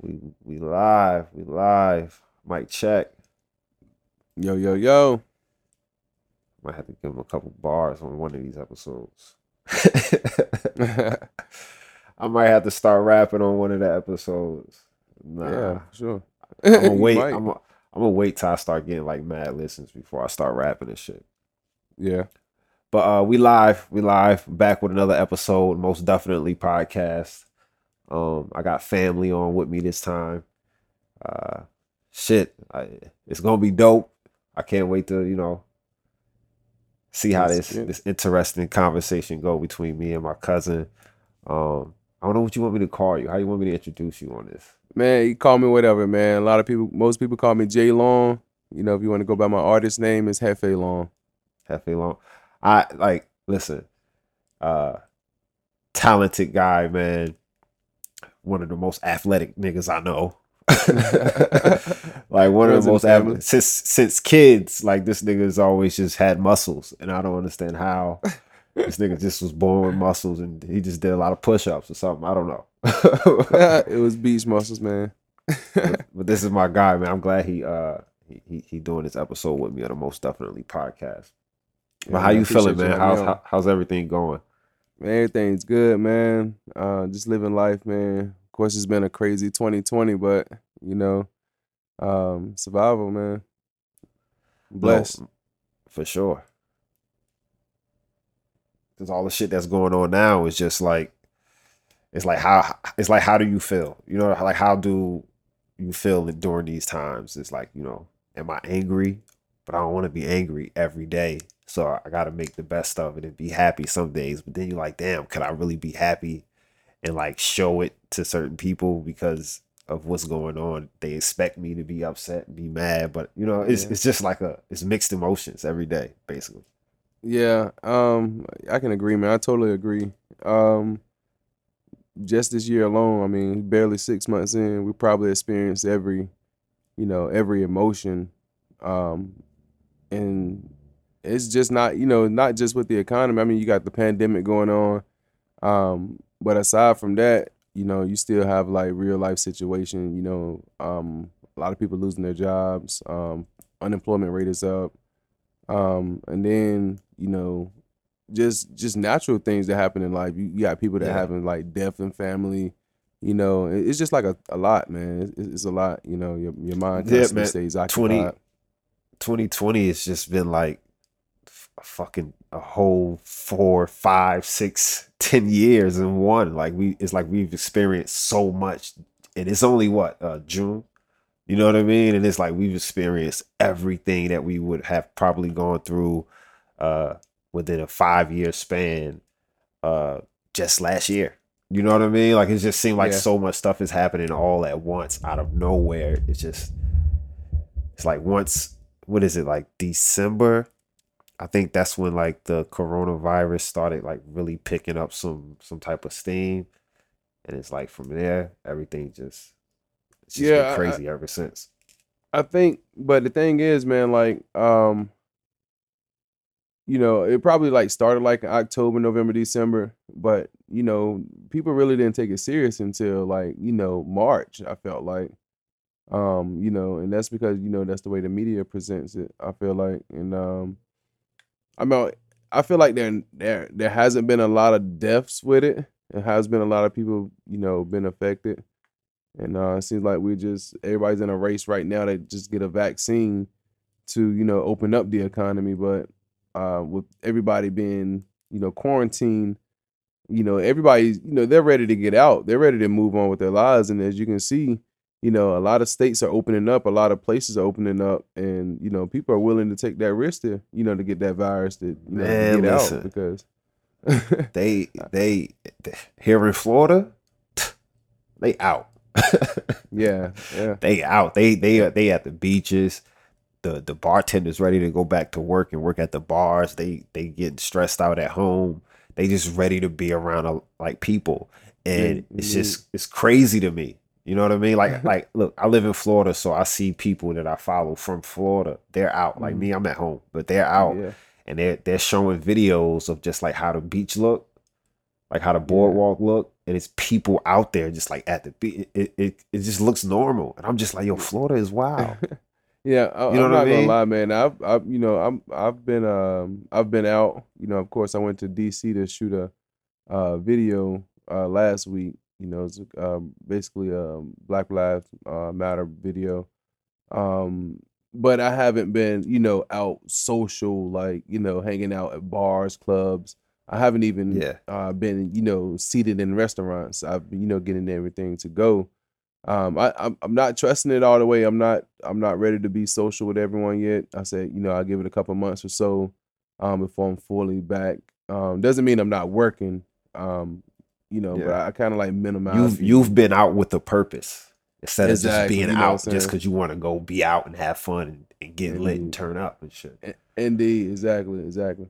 We we live. We live. Mic check. Yo, yo, yo. Might have to give him a couple bars on one of these episodes. I might have to start rapping on one of the episodes. Nah. Yeah, sure. I'm gonna wait. I'm gonna, I'm gonna wait till I start getting like mad listens before I start rapping and shit. Yeah. But uh we live, we live back with another episode, most definitely podcast. Um I got family on with me this time. Uh shit, I, it's gonna be dope. I can't wait to, you know, see how Let's this it. this interesting conversation go between me and my cousin. Um I don't know what you want me to call you. How you want me to introduce you on this? Man, you call me whatever, man. A lot of people, most people call me J Long. You know, if you want to go by my artist name, it's Hefe Long. Hefe Long. I like listen, uh talented guy, man. One of the most athletic niggas I know. like one of the most athletic since since kids, like this nigga's always just had muscles. And I don't understand how this nigga just was born with muscles and he just did a lot of push-ups or something. I don't know. it was beach muscles, man. but, but this is my guy, man. I'm glad he uh he, he, doing this episode with me on the most definitely podcast. But Yeah, how I you feeling, man? How's how, how's everything going? Man, everything's good, man. Uh, just living life, man. Of course, it's been a crazy 2020, but you know, um, survival, man. Blessed. No, for sure. Because all the shit that's going on now is just like, it's like how it's like how do you feel? You know, like how do you feel during these times? It's like you know, am I angry? But I don't want to be angry every day, so I got to make the best of it and be happy some days. But then you're like, damn, can I really be happy and like show it to certain people because of what's going on? They expect me to be upset and be mad, but you know, it's Yeah. it's just like a it's mixed emotions every day, basically. Yeah, um, I can agree, man. I totally agree. Um, just this year alone, I mean, barely six months in, we probably experienced every, you know, every emotion. Um, and it's just not, you know, not just with the economy. I mean, you got the pandemic going on. Um, but aside from that, you know, you still have like real life situation, you know, um, a lot of people losing their jobs, um, unemployment rate is up. Um, and then, you know, just just natural things that happen in life. You, you got people that Yeah. having like death in family. You know, it- it's just like a, a lot, man. It's, it's a lot. You know, your your mind Yeah, constantly man. stays 20 occupied. 2020 has just been like a fucking a whole four, five, six, ten years in one. Like we, it's like we've experienced so much, and it's only what uh, June. You know what I mean? And it's like we've experienced everything that we would have probably gone through uh, within a five year span uh, just last year. You know what I mean? Like it just seemed like Yeah. so much stuff is happening all at once out of nowhere. It's just it's like once what is it like December? I think that's when like the coronavirus started like really picking up some some type of steam, and it's like from there everything just it's just Yeah, I- been crazy ever since. I think, but the thing is, man, like, um, you know, it probably like started like October, November, December, but you know, people really didn't take it serious until like you know March. I felt like, um, you know, and that's because you know that's the way the media presents it. I feel like, and um, I mean, I feel like there there there hasn't been a lot of deaths with it. There has been a lot of people, you know, been affected. And uh, it seems like we just everybody's in a race right now to just get a vaccine to you know open up the economy. But uh, with everybody being you know quarantined, you know everybody you know they're ready to get out. They're ready to move on with their lives. And as you can see, you know a lot of states are opening up, a lot of places are opening up, and you know people are willing to take that risk to you know to get that virus to you know to Man, get listen. out because They they here in Florida, they out. yeah yeah they out. They they are they at the beaches. The the bartenders ready to go back to work and work at the bars. They they getting stressed out at home. They just ready to be around uh, like people, and it's just it's crazy to me. You know what I mean? Like like look, I live in Florida, so I see people that I follow from Florida. They're out. Like Mhm. me, I'm at home, but they're out yeah and they're they're showing videos of just like how the beach look. like how the boardwalk look, and it's people out there just like at the beach. It, it it just looks normal, and I'm just like, yo, Florida is wild. Yeah, I, You know I'm what I mean? gonna lie, man. I've, I've, you know, I'm, I've been, um, I've been out. You know, of course, I went to DC to shoot a, uh, video, uh, last week. You know, it's um, basically a Black Lives uh, Matter video. Um, but I haven't been, you know, out social, like, you know, hanging out at bars, clubs. I haven't even, Yeah. uh, been, you know, seated in restaurants. I've, been, you know, getting everything to go um I I'm, I'm not trusting it all the way. I'm not I'm not ready to be social with everyone yet. I said, you know, I'll give it a couple months or so um before I'm fully back. Um doesn't mean I'm not working. Um you know, but Yeah. I, kind of like minimize You've the- you've been out with a purpose instead of just being you know out just because you want to go be out and have fun and, and get lit and turn up and shit. Indeed, exactly, exactly.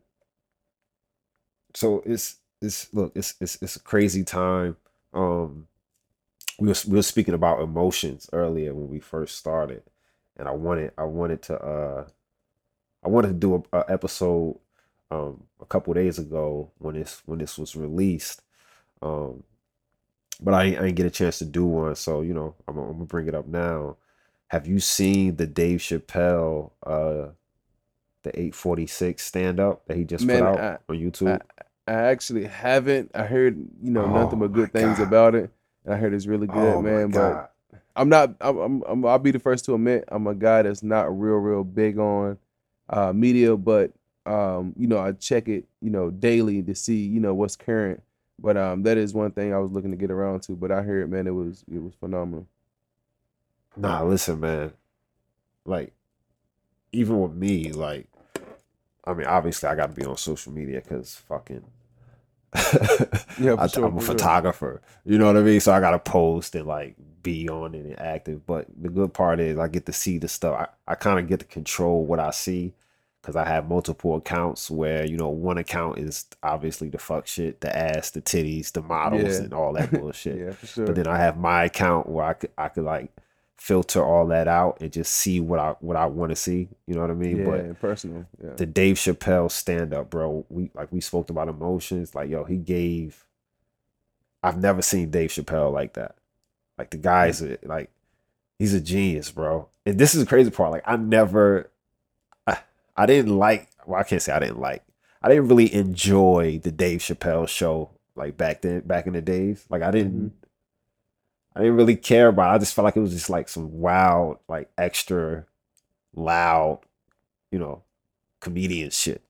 so it's it's look it's it's it's a crazy time um we were we were speaking about emotions earlier when we first started and i wanted i wanted to uh i wanted to do a, a episode um a couple days ago when this when this was released um but I, I didn't get a chance to do one so you know i'm, gonna- I'm gonna bring it up now have you seen the dave chappelle uh the 846 stand up that he just Man, put out I- on youtube I actually haven't. I heard, you know, nothing Oh but good things God. about it. And I heard it's really good, Oh man. But I'm not. I'm, I'm, I'm. I'll be the first to admit I'm a guy that's not real, real big on uh, media, but um, you know, I check it, you know, daily to see, you know, what's current. But um, that is one thing I was looking to get around to. But I hear it, man, it was it was phenomenal. Nah, listen, man. Like, even with me, like, I mean, obviously, I got to be on social media because fucking. Yeah, I, sure, am a for sure. photographer. You know what I mean? So I got to post and like be on it and active. But the good part is I get to see the stuff. I, I kind of get to control what I see because I have multiple accounts where, you know, one account is obviously the fuck shit, the ass, the titties, the models, Yeah. and all that bullshit. Yeah, for sure. But then I have my account where I could I could like filter all that out and just see what I what I want to see. You know what I mean? yeah, But personal. Yeah. the Dave Chappelle stand up, bro. We like we spoke about emotions. Like, yo, he gave I've never seen Dave Chappelle like that. Like the guy's a, like he's a genius, bro. And this is the crazy part. Like I never I, didn't like well, I can't say I didn't like. I didn't really enjoy the Dave Chappelle show like back then back in the days. Like I didn't I didn't really care about it. I just felt like it was just like some wild, like extra loud, you know, comedian shit.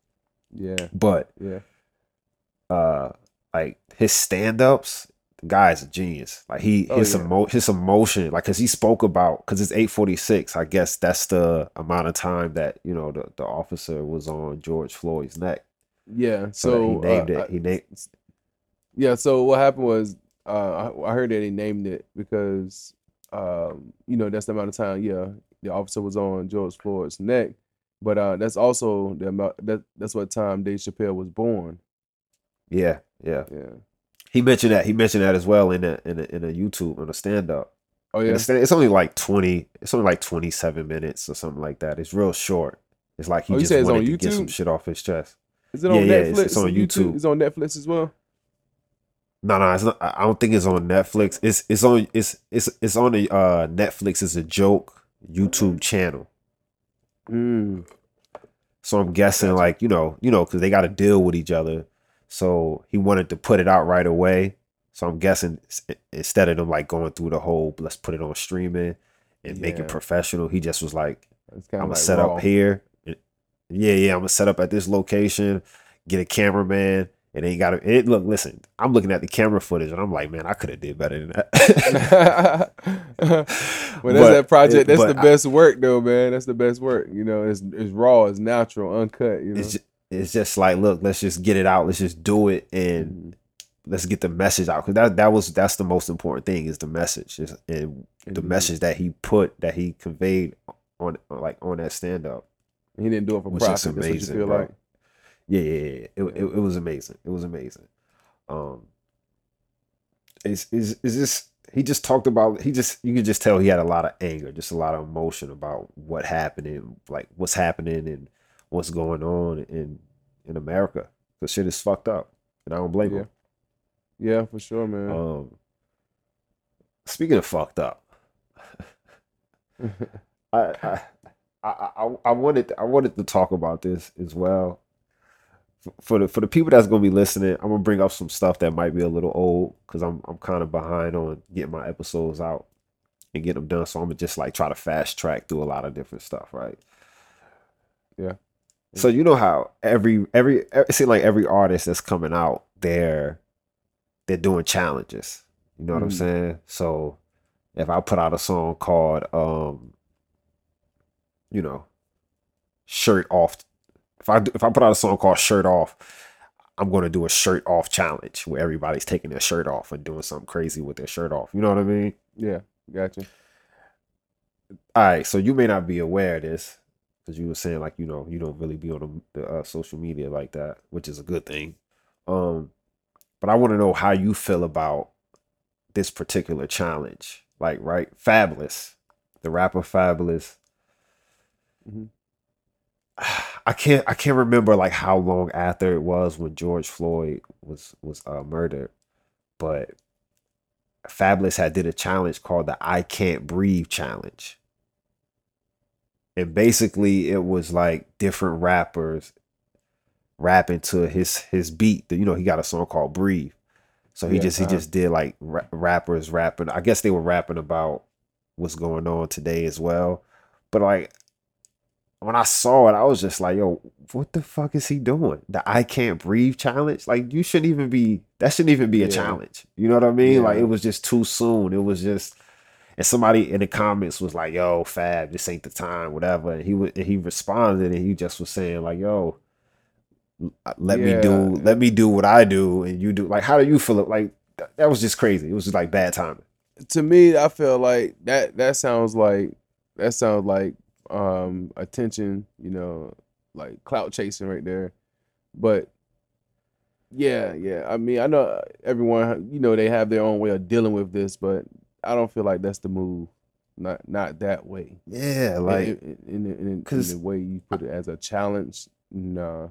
Yeah, But yeah. uh like his stand-ups, guy's a genius. Like he Oh, his yeah. emo- his emotion, like cause he spoke about cause it's 846. I guess that's the amount of time that, you know, the, the officer was on George Floyd's neck. Yeah. So, So, he named uh, it. He named Yeah, so what happened was uh, I, I heard that he named it because um, you know that's the amount of time. Yeah, the officer was on George Floyd's neck, but uh, that's also the amount that that's what time Dave Chappelle was born. yeah, yeah. Yeah. He mentioned that. He mentioned that as well in a in a, in a YouTube on a stand-up. Oh yeah. It's, it's only like 20, it's only like 27 minutes or something like that. It's real short. It's like he Oh, just wanted to get some YouTube? shit off his chest. Is it on yeah, Netflix? it's- it's on and YouTube. It's on Netflix as well. No, no, it's not, I don't think it's on Netflix. It's it's on it's it's it's on the uh Netflix is a joke YouTube channel. Mm. So I'm guessing like, you know, you know, because they got to deal with each other. So he wanted to put it out right away. So I'm guessing instead of them like going through the whole let's put it on streaming and make Yeah. it professional, he just was like, I'm gonna like set raw. up here. Yeah, yeah, I'm gonna set up at this location, get a cameraman, and then you gotta it look, listen, I'm looking at the camera footage and I'm like, man, I could have did better than that. well, that's But that project. That's the I- best work, though, man. That's the best work. You know, it's it's raw, it's natural, uncut. You know, it's just, it's just like, look, let's just get it out, let's just do it and Mhm. let's get the message out. Cause that that was that's the most important thing is the message. Is and the message that he put that he conveyed on like on that stand up. He didn't do it for was profit. just That's what you amazing, feel bro. like. Yeah, yeah, yeah. It, it, it was amazing. It was amazing. Um, it's is is this he just talked about he just you could just tell he had a lot of anger, just a lot of emotion about what happened and like what's happening and what's going on in in America. Cause shit is fucked up, and I don't blame Yeah. him. Yeah, for sure, man. Um, speaking of fucked up, I, I I I I wanted I wanted to talk about this as well. For the for the people that's gonna be listening, I'm gonna bring up some stuff that might be a little old because I'm I'm kind of behind on getting my episodes out and get them done. So I'm gonna just like try to fast track through a lot of different stuff, right? Yeah. So you know how every every it seems like every artist that's coming out, they're they're doing challenges. You know what I'm Mhm. saying? So if I put out a song called um, you know, shirt off. If I do- if I put out a song called shirt off, I'm gonna do a shirt off challenge where everybody's taking their shirt off and doing something crazy with their shirt off. You know what I mean? yeah, gotcha. All right, so you may not be aware of this because you were saying like you know you don't really be on the, the uh, social media like that, which is a good thing. Um, but I want to know how you feel about this particular challenge. Like, right, Fabolous, the rapper Fabolous. Mhm. I can't I can't remember like how long after it was when George Floyd was was uh, murdered, but Fabolous had did a challenge called the I Can't Breathe challenge. And basically it was like different rappers rapping to his his beat. You know, he got a song called Breathe. So he Yeah, just he uh-huh. just did like ra- rappers rapping. I guess they were rapping about what's going on today as well. But like when I saw it, I was just like, yo, what the fuck is he doing? The I can't breathe challenge? Like you shouldn't even be that shouldn't even be a Yeah. challenge. You know what I mean? Like it was just too soon. It was just and somebody in the comments was like, yo, Fab, this ain't the time, whatever. And he would he responded and he just was saying, like, yo, let me do let me do what I do and you do like how do you feel it? Like that, that was just crazy. It was just like bad timing. to me, I feel like that that sounds like that sounds like um attention, you know, like clout chasing right there. But yeah, yeah. I mean, I know everyone, you know, they have their own way of dealing with this, but I don't feel like that's the move. Not not that way. Yeah, like in, in, in, in the way you put it as a challenge. Nah.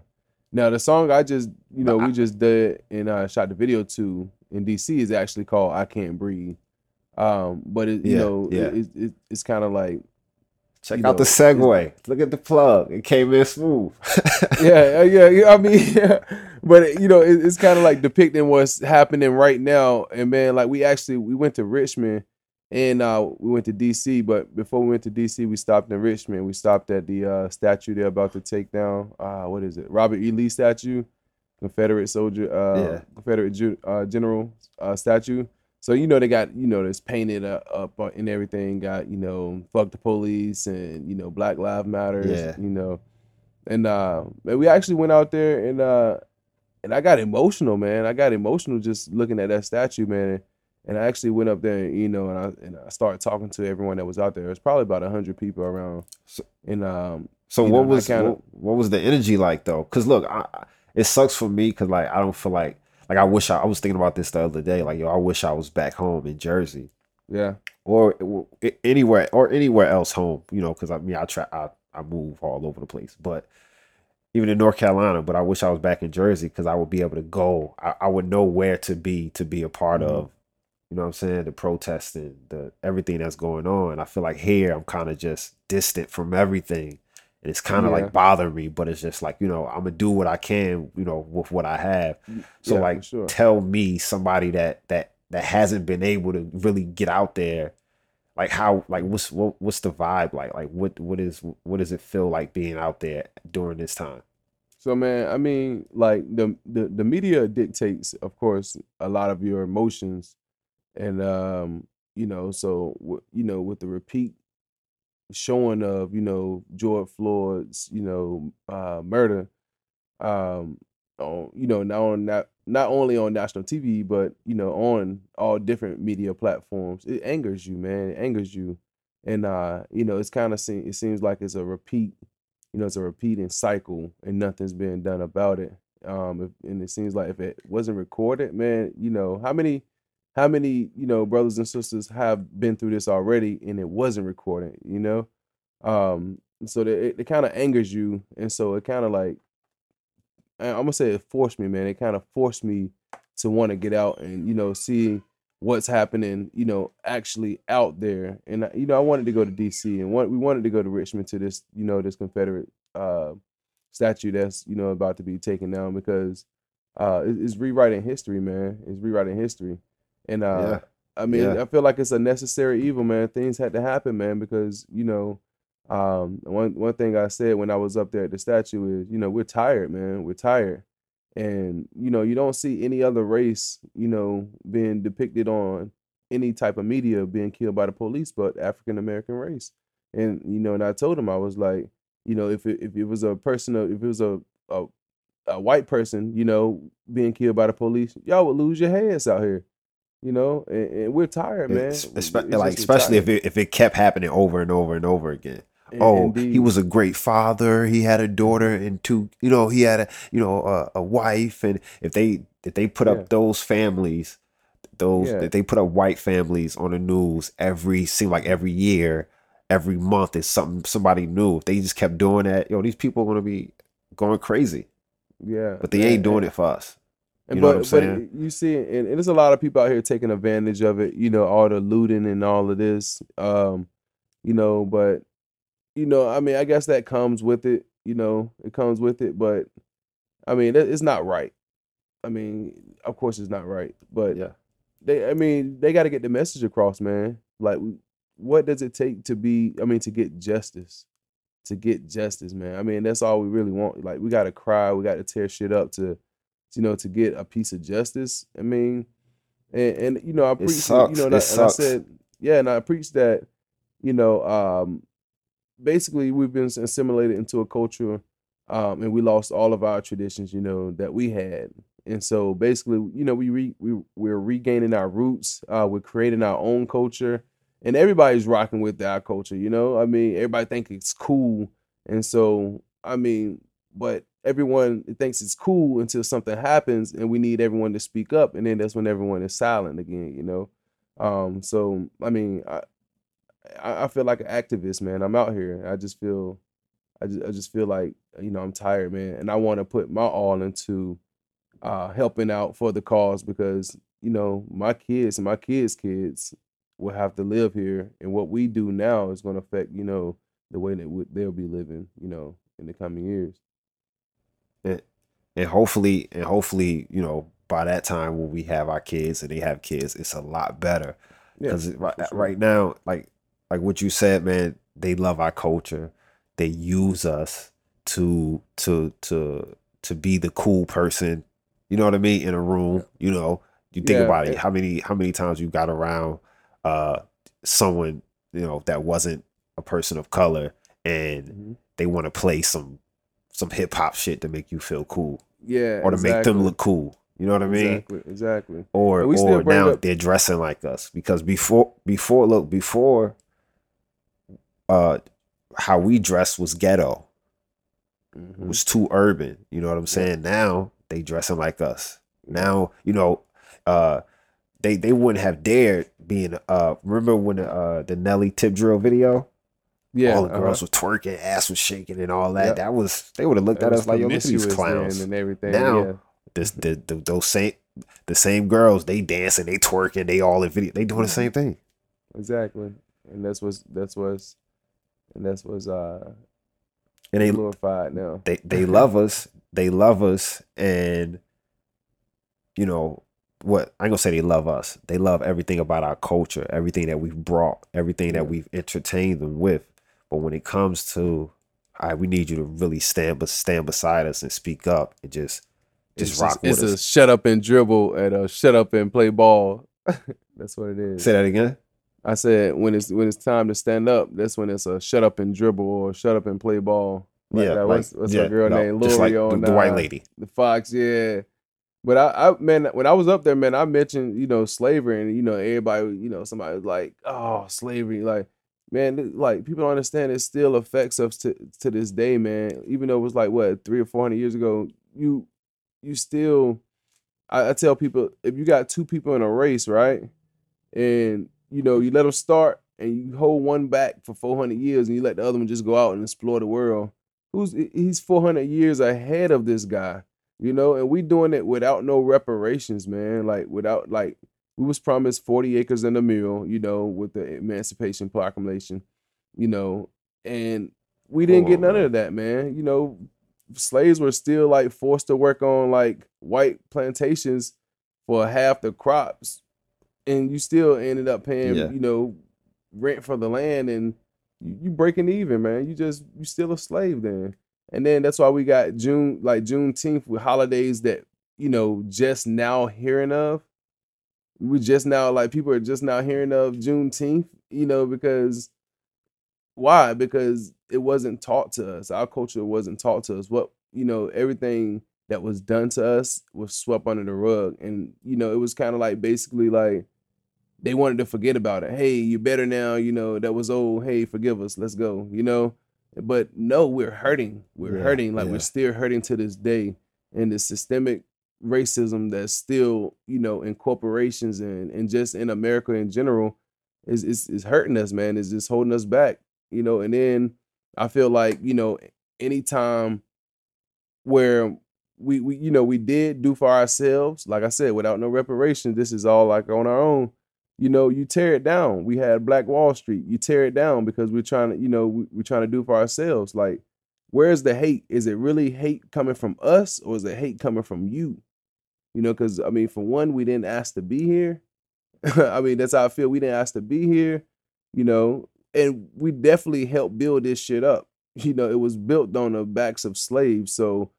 Now the song I just you know I- we just did and uh, shot the video to in DC is actually called I Can't Breathe. Um, but it, you Yeah, know yeah. it, it, it's kind of like check you out the segue. Look at the plug. It came in smooth. yeah, yeah, yeah. I mean, yeah. But you know, it, it's kind of like depicting what's happening right now. And man, like we actually we went to Richmond and uh we went to DC, but before we went to DC, we stopped in Richmond. We stopped at the uh statue they're about to take down. Uh what is it? Robert E. Lee statue, Confederate soldier, uh Yeah. Confederate ju- uh, general uh statue. So you know they got you know this painted uh, up uh, and everything. Got you know fuck the police and you know Black Lives Matters. Yeah. You know, and uh, we actually went out there and uh, and I got emotional, man. I got emotional just looking at that statue, man. And I actually went up there, you know, and I and I started talking to everyone that was out there. It was probably about hundred people around. And um, So what know, was kinda- what, what was the energy like though? Because look, I, I- it sucks for me because like I don't feel like like I wish I, I was thinking about this the other day. Like yo, I wish I was back home in Jersey yeah, or anywhere or anywhere else home. You know, because I mean I try I I move all over the place, but even in North Carolina. But I wish I was back in Jersey because I would be able to go. I, I would know where to be to be a part Mhm. of. You know what I'm saying? The protesting, the everything that's going on. I feel like here I'm kind of just distant from everything. And it's kind of Yeah. like bothering me, but it's just like, you know, I'm gonna do what I can, you know, with what I have. So yeah, like sure. tell me somebody that that that hasn't been able to really get out there like how like what's what, what's the vibe like? Like what what is what does it feel like being out there during this time? So man, I mean, like the the the media dictates, of course, a lot of your emotions, and um, you know, so you know, with the repeat showing of you know George Floyd's you know uh, murder, um, on you know not on not not only on national TV, but you know on all different media platforms, it angers you, man. It angers you, and uh, you know, it's kind of se- it seems like it's a repeat you know, it's a repeating cycle and nothing's being done about it. Um, if, and it seems like if it wasn't recorded, man, you know, how many, how many, you know, brothers and sisters have been through this already and it wasn't recorded, you know? Um, so that it, it kind of angers you. And so it kind of like, I'm gonna say it forced me, man. It kind of forced me to want to get out and you know see what's happening, you know, actually out there. And you know, I wanted to go to DC and want, we wanted to go to Richmond to this, you know, this Confederate uh, statue that's you know about to be taken down because uh, it's rewriting history, man. It's rewriting history, and uh, yeah. I mean, yeah. I feel like it's a necessary evil, man. Things had to happen, man, because you know, um, one one thing I said when I was up there at the statue is, you know, we're tired, man. We're tired, and you know, you don't see any other race, you know, being depicted on any type of media being killed by the police, but African American race. And you know, and I told him I was like, you know, if it, if it was a person, if it was a, a a white person, you know, being killed by the police, y'all would lose your heads out here you know, and, and we're tired, man. It's, it's like especially if it if it kept happening over and over and over again. And, oh, indeed. he was a great father. He had a daughter and two. You know, he had a you know a, a wife, and if they if they put up those families, those yeah. they put up white families on the news every seem like every year, every month is something somebody new. If they just kept doing that, yo, these people are gonna be going crazy. Yeah, but they ain't doing it for us. You know but, but you see, and, and, there's a lot of people out here taking advantage of it. You know, all the looting and all of this. Um, you know, but you know, I mean, I guess that comes with it. You know, it comes with it. But I mean, it's not right. I mean, of course, it's not right. But yeah, they. I mean, they got to get the message across, man. Like, what does it take to be? I mean, to get justice. To get justice, man. I mean, that's all we really want. Like, we got to cry. We got to tear shit up to you know, to get a piece of justice. I mean, and, and you know, I preach, you know, and I, and I, said, yeah, and I preach that, you know, um, basically we've been assimilated into a culture, um, and we lost all of our traditions, you know, that we had. And so basically, you know, we re, we we're regaining our roots. Uh, we're creating our own culture, and everybody's rocking with our culture. You know, I mean, everybody think it's cool, and so I mean, but everyone thinks it's cool until something happens and we need everyone to speak up and then that's when everyone is silent again you know um so i mean i i feel like an activist man. I'm out here. I just feel i just, I just feel like you know i'm tired man. And i want to put my all into uh helping out for the cause because you know my kids and my kids kids will have to live here. And what we do now is going to affect you know the way that they'll be living you know in the coming years. And, and hopefully and hopefully you know by that time when we have our kids and they have kids it's a lot better. Because yeah, right, sure. right now like like what you said man they love our culture they use us to to to to be the cool person you know what i mean in a room you know you think yeah, about it how many how many times you got around uh someone you know that wasn't a person of color and mm-hmm. they want to play some some hip hop shit to make you feel cool. Yeah. Or to exactly. make them look cool. You know what I mean? Exactly. Exactly. Or or now they're dressing like us because before before look before uh how we dressed was ghetto. Mm-hmm. It was too urban. You know what I'm saying? Yeah. Now they dressing like us. Now, you know, uh they they wouldn't have dared being uh remember when uh the Nelly tip drill video? Yeah, all the girls uh-huh. were twerking, ass was shaking, and all that. Yep. That was they would have looked at us like, "Yo, look at these clowns." And everything. Now, yeah. this the, the, those same the same girls, they dancing, they twerking, they all in video, they doing the same thing. Exactly, and that's what's that's what's and that's what's uh and they glorified now. They they love us, they love us, and you know what I'm gonna say they love us. They love everything about our culture, everything that we've brought, everything that we've entertained them with. But when it comes to, all right, we need you to really stand, but stand beside us and speak up and just, just it's rock just, with it's us. It's a shut up and dribble and a shut up and play ball. that's what it is. Say that again. I said when it's when it's time to stand up, that's when it's a shut up and dribble or shut up and play ball. Like yeah, that. Like, what's, what's yeah, her girl no, name? Lori like the, the, white lady, the Fox. Yeah, but I, I, man, when I was up there, man, I mentioned you know slavery, and you know everybody, you know, somebody was like, "Oh, slavery!" Like, man, like people don't understand it still affects us to to this day, man. Even though it was like what three or four hundred years ago, you you still. I, I tell people if you got two people in a race, right, and you know you let them start and you hold one back for four hundred years, and you let the other one just go out and explore the world. Who's he's four hundred years ahead of this guy. you know, and we doing it without no reparations, man. Like without like we was promised 40 acres and a mule, you know, with the Emancipation Proclamation, you know, and we didn't get none of that, man. You know, slaves were still like forced to work on like white plantations for half the crops, and you still ended up paying, Yeah. you know, rent for the land, and you, you breaking even, man. You just you still a slave then, and then that's why we got June like Juneteenth with holidays that you know just now hearing of. We just now like people are just now hearing of Juneteenth, you know, because why? Because it wasn't taught to us. Our culture wasn't taught to us. What you know, everything that was done to us was swept under the rug, and you know, it was kind of like basically like they wanted to forget about it. Hey, you're better now. You know, that was old. Hey, forgive us. Let's go. You know, but no, we're hurting. We're Yeah, hurting. Like yeah. we're still hurting to this day, and the systemic racism that's still you know in corporations and and just in America in general is is is hurting us, man. Is just holding us back. You know, and then I feel like you know anytime where we we you know we did do for ourselves, like I said, without no reparations, this is all like on our own. You know, you tear it down. We had Black Wall Street. You tear it down because we're trying to, you know, we, we're trying to do for ourselves. Like, where's the hate? Is it really hate coming from us, or is it hate coming from you? You know, because I mean, for one, we didn't ask to be here. I mean, that's how I feel. We didn't ask to be here. You know, and we definitely helped build this shit up. You know, it was built on the backs of slaves. So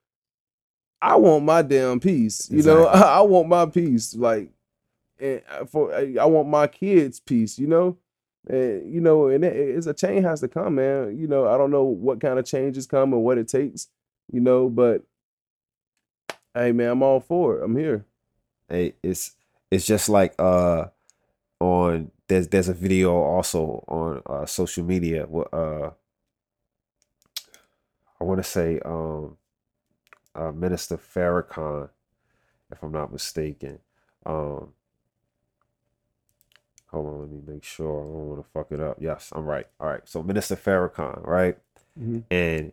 I want my damn peace. You know, Exactly. I, want my peace. Like, and I- for I I want my kids' peace. You know, and you know, and it, it's a change has to come, man. You know, I don't know what kind of changes come or what it takes. You know, but hey, man, I'm all for it. I'm here. Hey, it's it's just like uh on there's there's a video also on uh social media uh I want to say um uh Minister Farrakhan if I'm not mistaken. Um hold on, let me make sure I don't want to fuck it up. Yes, I'm right. All right. So Minister Farrakhan, right? Mhm. and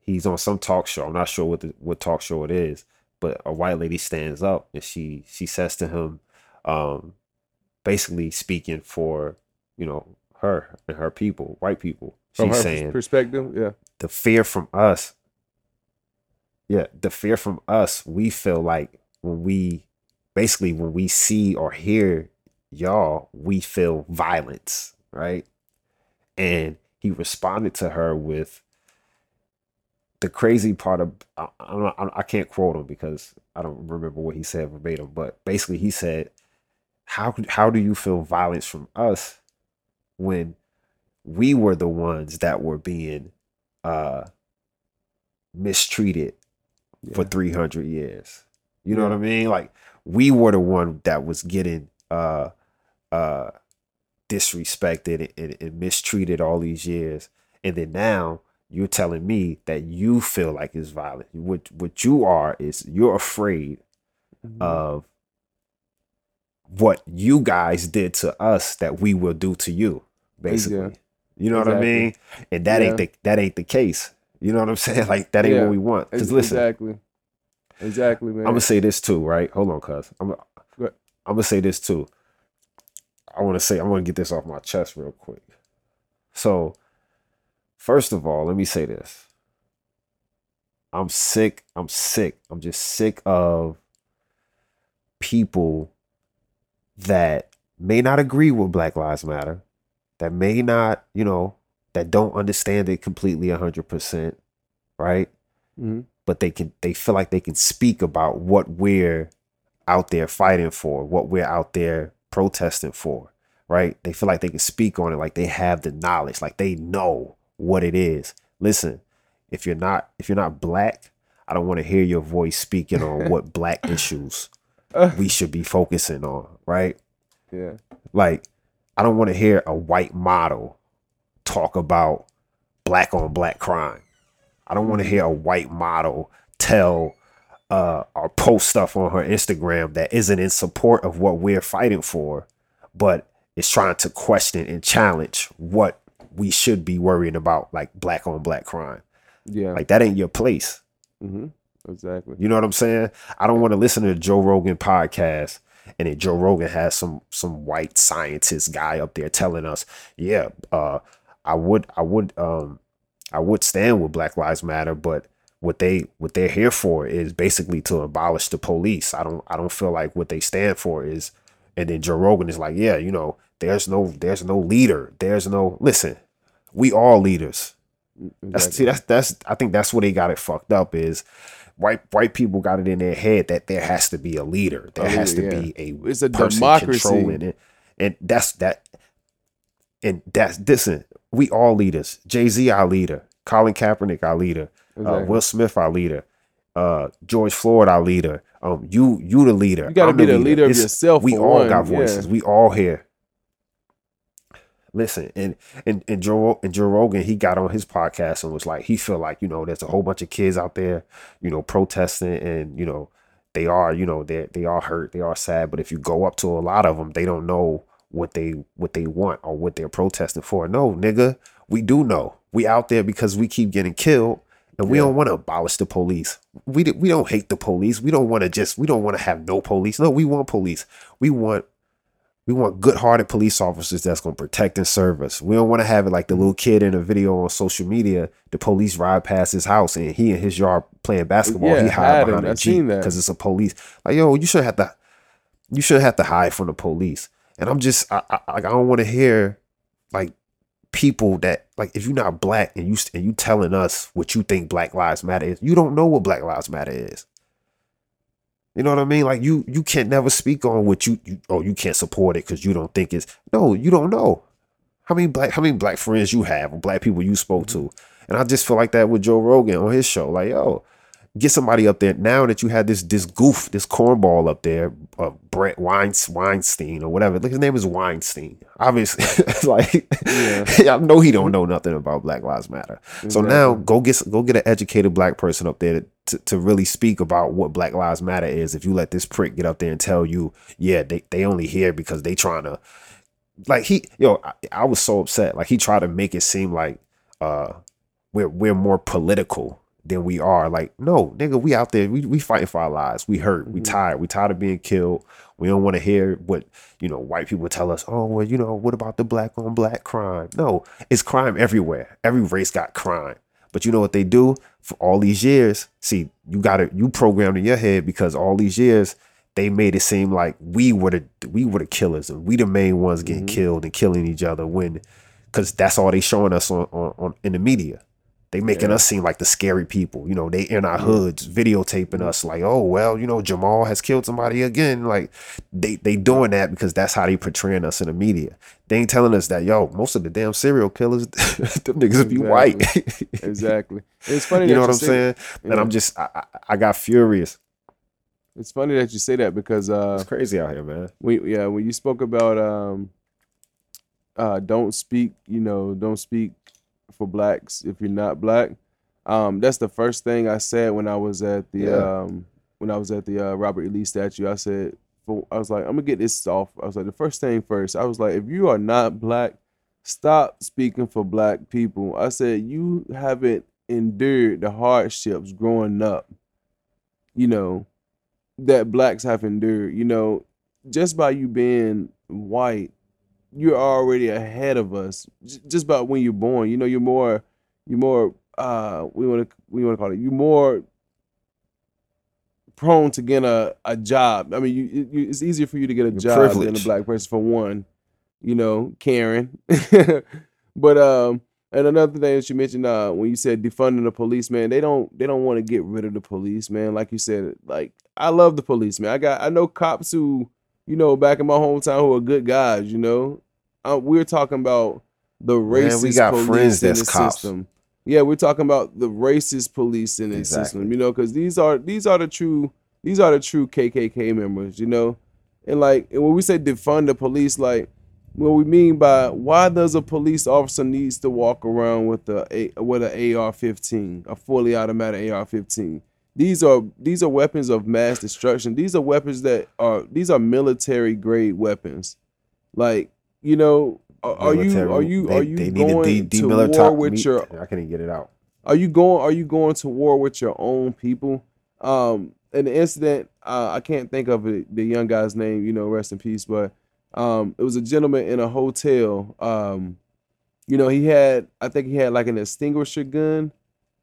he's on some talk show. I'm not sure what the, what talk show it is, but a white lady stands up and she she says to him, um, basically speaking for you know her and her people, white people. From She's her saying perspective, yeah. the fear from us. Yeah, the fear from us. We feel like when we basically when we see or hear y'all, we feel violence, right? And he responded to her with the crazy part of I, I'm I can't quote him because I don't remember what he said verbatim, but basically he said, "How how do you feel violence from us when we were the ones that were being uh mistreated for 300 years?" You know Yeah. what I mean? Like we were the one that was getting uh uh disrespected and, and mistreated all these years and then now you're telling me that you feel like it's violent what what you are is you're afraid Mhm. of what you guys did to us that we will do to you basically Yeah. you know what i mean and that ain't the that ain't the case you know what i'm saying like that ain't Yeah. what we want because listen exactly, exactly, man. I'm gonna say this too, right? Hold on, cuz. I'm I'm gonna say this too. I want to say I want to get this off my chest real quick. So, first of all, let me say this. I'm sick. I'm sick. I'm just sick of people that may not agree with Black Lives Matter, that may not, you know, that don't understand it completely 100%, right? Mhm. but they can they feel like they can speak about what we're out there fighting for, what we're out there protesting for, right? They feel like they can speak on it like they have the knowledge, like they know what it is. Listen, if you're not if you're not black, I don't want to hear your voice speaking on what black issues we should be focusing on, right? yeah, Like, I don't want to hear a white model talk about black on black crime. I don't want to mm-hmm. hear a white model tell uh, or post stuff on her Instagram that isn't in support of what we're fighting for, but is trying to question and challenge what we should be worrying about, like black on black crime. yeah. Like that ain't your place. Mm-hmm. Exactly. You know what I'm saying? I don't want to listen to the Joe Rogan podcast and then Joe Rogan has some some white scientist guy up there telling us, yeah, uh, I would I would um I would stand with Black Lives Matter, but what they what they're here for is basically to abolish the police. I don't I don't feel like what they stand for is and then Joe Rogan is like, yeah, you know, there's no there's no leader. There's no listen, we all leaders. Exactly. That's see that's that's I think that's where they got it fucked up is white white people got it in their head that there has to be a leader. There oh, has to yeah. be a it's a democracy controlling it. And that's that and that's listen, we all leaders. Jay-Z our leader, Colin Kaepernick our leader, exactly. uh, Will Smith our leader, uh, George Floyd our leader. Um, you you the leader. You gotta I'm be the leader, leader of it's, yourself. We all one. got voices. Yeah. We all here. Listen, and and and Joe and Joe Rogan, he got on his podcast and was like, he feel like you know, there's a whole bunch of kids out there, you know, protesting, and you know, they are, you know, they they are hurt, they are sad, but if you go up to a lot of them, they don't know what they what they want or what they're protesting for. No, nigga, we do know. We out there because we keep getting killed and we yeah. don't want to abolish the police. We we don't hate the police. We don't want to just we don't want to have no police. No, we want police. We want we want good-hearted police officers that's going to protect and serve us. We don't want to have it like the little kid in a video on social media. The police ride past his house and he and his yard playing basketball. Yeah, he hide behind a jeep because it's a police. Like yo, you should have to, you should have to hide from the police. And I'm just, I, I, I don't want to hear like people that like if you're not black and you and you telling us what you think Black Lives Matter is, you don't know what Black Lives Matter is. You know what I mean? Like you you can't never speak on what you, you oh you can't support it because you don't think it's no you don't know how many black how many black friends you have or black people you spoke to, mm-hmm. and I just feel like that with Joe Rogan on his show. Like yo, get somebody up there now that you had this this goof, this cornball up there, uh, Bret Weinstein or whatever. Like his name is Weinstein. Obviously, like yeah. I know he don't know nothing about Black Lives Matter. Exactly. So now go get go get an educated black person up there to, to really speak about what Black Lives Matter is. If you let this prick get up there and tell you, yeah, they they only here because they trying to, like he yo, I, I was so upset. Like he tried to make it seem like uh we're we're more political than we are. Like, no, nigga, we out there, we, we fighting for our lives. We hurt, we mm-hmm. tired, we tired of being killed. We don't want to hear what, you know, white people tell us, oh, well, you know, what about the black on black crime? No, it's crime everywhere. Every race got crime. But you know what they do for all these years? See, you got it, you programmed in your head because all these years they made it seem like we were the we were the killers and we the main ones getting mm-hmm. killed and killing each other when because that's all they showing us on, on, on in the media. They making yeah. us seem like the scary people. You know, they in our hoods videotaping us like, oh well, you know, Jamal has killed somebody again. Like they they doing that because that's how they portraying us in the media. They ain't telling us that, yo, most of the damn serial killers, them niggas be white. exactly. It's funny. you know what I'm saying? And I'm just I, I, I got furious. It's funny that you say that because uh it's crazy out here, man. We yeah, when you spoke about um uh don't speak, you know, don't speak for blacks if you're not black. Um, that's the first thing I said when I was at the yeah. um, when I was at the uh, Robert E. Lee statue. I said, for, I was like, I'm gonna get this off. I was like, the first thing first. I was like, if you are not black, stop speaking for black people. I said you haven't endured the hardships growing up. You know that blacks have endured. You know, just by you being white you're already ahead of us just about when you're born. You know, you're more, you're more. Uh, we want to, we want to call it. You're more prone to get a, a job. I mean, you, you it's easier for you to get a you're job privileged. than a black person for one. You know, Karen. but um, and another thing that you mentioned, uh, when you said defunding the police, man, they don't they don't want to get rid of the police, man. Like you said, like I love the police, man. I got I know cops who you know, back in my hometown who are good guys, you know. Uh, we're talking about the racist Man, we got police friends in the cops. system. Yeah, we're talking about the racist police in the exactly. system, you know, because these are these are the true these are the true KKK members, you know. And like and when we say defund the police, like what we mean by why does a police officer needs to walk around with a with an AR-15, a fully automatic AR-15? These are these are weapons of mass destruction. These are weapons that are these are military grade weapons. Like you know, are, are you are you they, are you they going to war with your? I can't get it out. Are you going? Are you going to war with your own people? Um, in the incident, uh, I can't think of it, the young guy's name. You know, rest in peace. But um, it was a gentleman in a hotel. Um, you know, he had, I think he had like an extinguisher gun.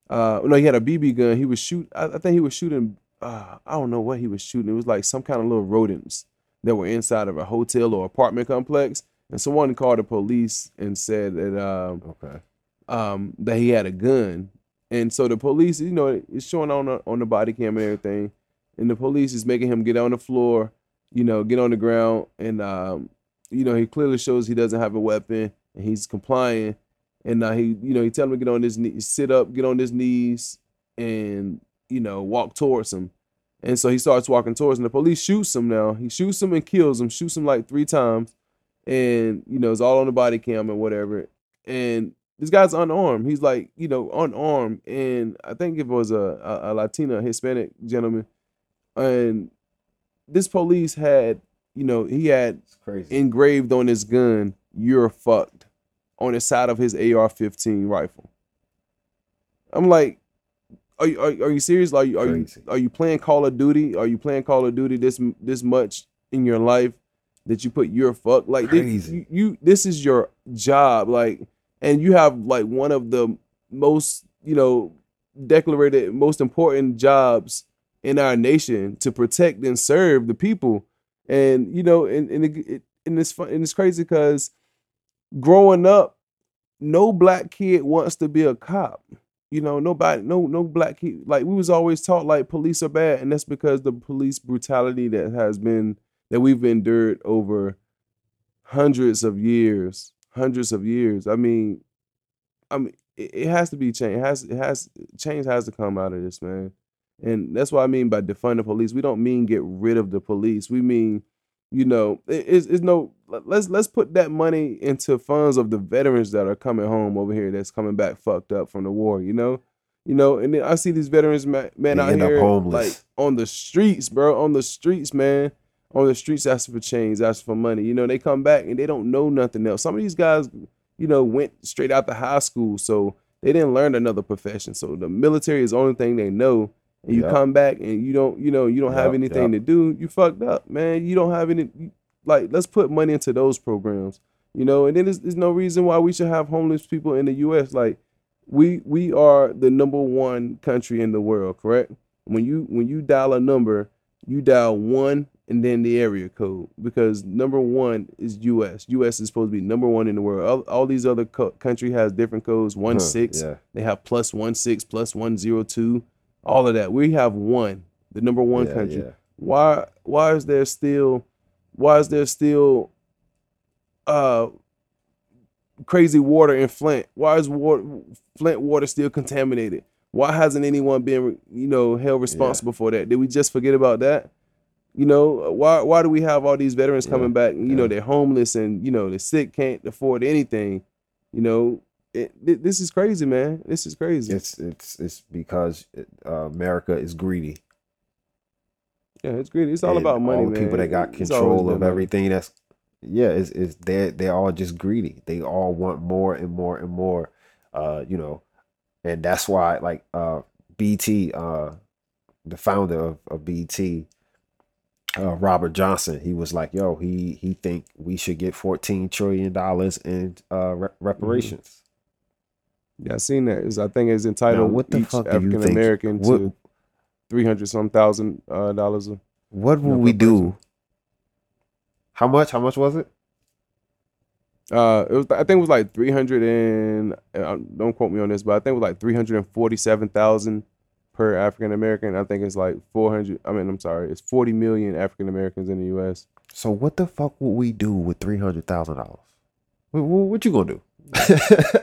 Uh, no, he had a BB gun. He was shoot. I, I think he was shooting. Uh, I don't know what he was shooting. It was like some kind of little rodents that were inside of a hotel or apartment complex. And someone called the police and said that um, Okay. um, that he had a gun. And so the police, you know, it's showing on the, on the body cam and everything. And the police is making him get on the floor, you know, get on the ground. And, um, you know, he clearly shows he doesn't have a weapon and he's complying. And uh, he, you know, he tell him to get on his knees, sit up, get on his knees and, you know, walk towards him. And so he starts walking towards him. The police shoots him now. He shoots him and kills him, shoots him like three times. And, you know, it's all on the body cam and whatever. And this guy's unarmed. He's like, you know, unarmed. And I think it was a, a, a Latina, Hispanic gentleman. And this police had, you know, he had engraved on his gun, you're fucked, on the side of his AR 15 rifle. I'm like, are you, are, are you serious? Are you, are you, are you playing Call of Duty? Are you playing Call of Duty this this much in your life that you put your fuck like this, you, you this is your job like and you have like one of the most you know declarated most important jobs in our nation to protect and serve the people. And you know and and, it, it, and it's fun and it's crazy because growing up no black kid wants to be a cop. You know nobody no no black kid like we was always taught like police are bad and that's because the police brutality that has been that we've endured over hundreds of years hundreds of years. I mean i mean it, it has to be changed it has it has change has to come out of this man. And that's what i mean by defund the police. We don't mean get rid of the police. We mean you know it, it's, it's no let's let's put that money into funds of the veterans that are coming home over here that's coming back fucked up from the war you know? You know and then i see these veterans man, man out here homeless. like on the streets bro on the streets man on the streets asking for change asking for money. You know they come back and they don't know nothing else. Some of these guys you know went straight out to high school so they didn't learn another profession. So the military is the only thing they know. And you Yep. come back and you don't you know you don't have Yep, anything to do. You fucked up man. You don't have any like let's put money into those programs you know? And then there's, there's no reason why we should have homeless people in the us like we we are the number one country in the world correct? When you when you dial a number you dial one and then the area code because number one is us us is supposed to be number one in the world all, all these other co- country has different codes one Huh, six Yeah. they have plus one six plus one zero two all of that we have one the number one yeah, country yeah. why why is there still why is there still uh crazy water in Flint? Why is water, Flint water still contaminated? Why hasn't anyone been you know held responsible for that? Did we just forget about that? You know, why why do we have all these veterans Yeah, coming back? and, You know, they're homeless and you know they're sick, can't afford anything. You know, it, thi- this is crazy, man. This is crazy. It's it's it's because uh, America is greedy. yeah, it's greedy. It's all and about money, all the people that got control of money. everything that's yeah it's, it's they're they're all just greedy they all want more and more and more uh you know and that's why like uh BET uh the founder of, of BET uh robert johnson he was like yo he he think we should get 14 trillion dollars in uh re- Mm-hmm. reparations Yeah, I seen that. It's, I think it's entitled what the fuck African American what- to three hundred some thousand uh, dollars. what will we do how much how much was it Uh, it was I think it was like three hundred and uh, don't quote me on this, but I think it was like three hundred and forty seven thousand per African American. I think it's like four hundred. I mean, I'm sorry, it's forty million African Americans in the U.S. So what the fuck would we do with three hundred thousand dollars? What, what you gonna do?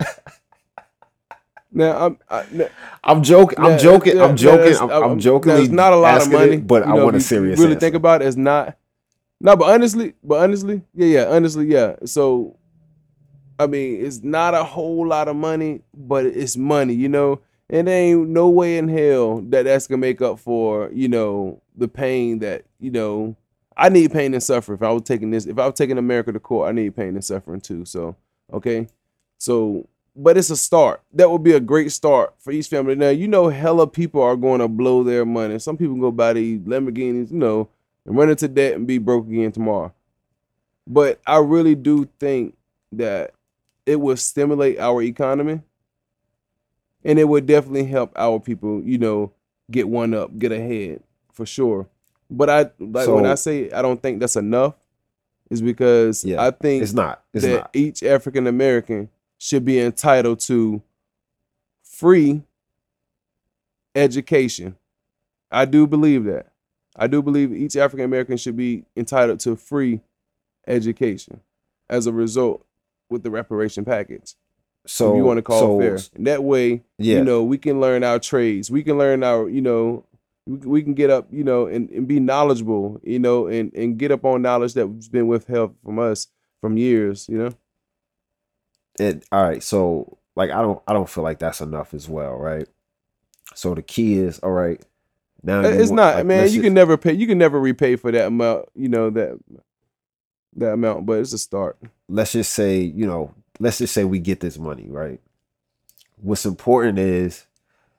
Now, I'm I, n- I'm joking. I'm joking. yeah, I'm joking. that's- I'm, I'm- I'm jokingly. There's not a lot of money, it, but I know, want a serious. Really answer. think about it, it's not. No, but honestly, but honestly, yeah, yeah, honestly, yeah. So, I mean, it's not a whole lot of money, but it's money, you know. And there ain't no way in hell that that's gonna make up for you know the pain that you know. I need pain and suffering. If I was taking this, if I was taking America to court, I need pain and suffering too. So, okay, so but it's a start. That would be a great start for each family. Now you know, hella people are going to blow their money. Some people go buy these Lamborghinis, you know, and run into debt and be broke again tomorrow. But I really do think that it will stimulate our economy, and it would definitely help our people, you know, get one up, get ahead for sure. But I like when I say I don't think that's enough, is because Yeah, I think It's not. It's that not. each African American should be entitled to free education. I do believe that. I do believe each African American should be entitled to free education as a result with the reparation package. So if you want to call so, it fair. And that way, Yeah. you know, we can learn our trades. We can learn our, you know, we, we can get up, you know, and, and be knowledgeable, you know, and, and get up on knowledge that's been withheld from us from years, you know. it all right so like i don't i don't feel like that's enough as well right so the key is all right now uh, It's want- not, like, man. You just- can never pay. You can never repay for that amount. You know that that amount, but it's a start. let's just say you know let's just say we get this money right what's important is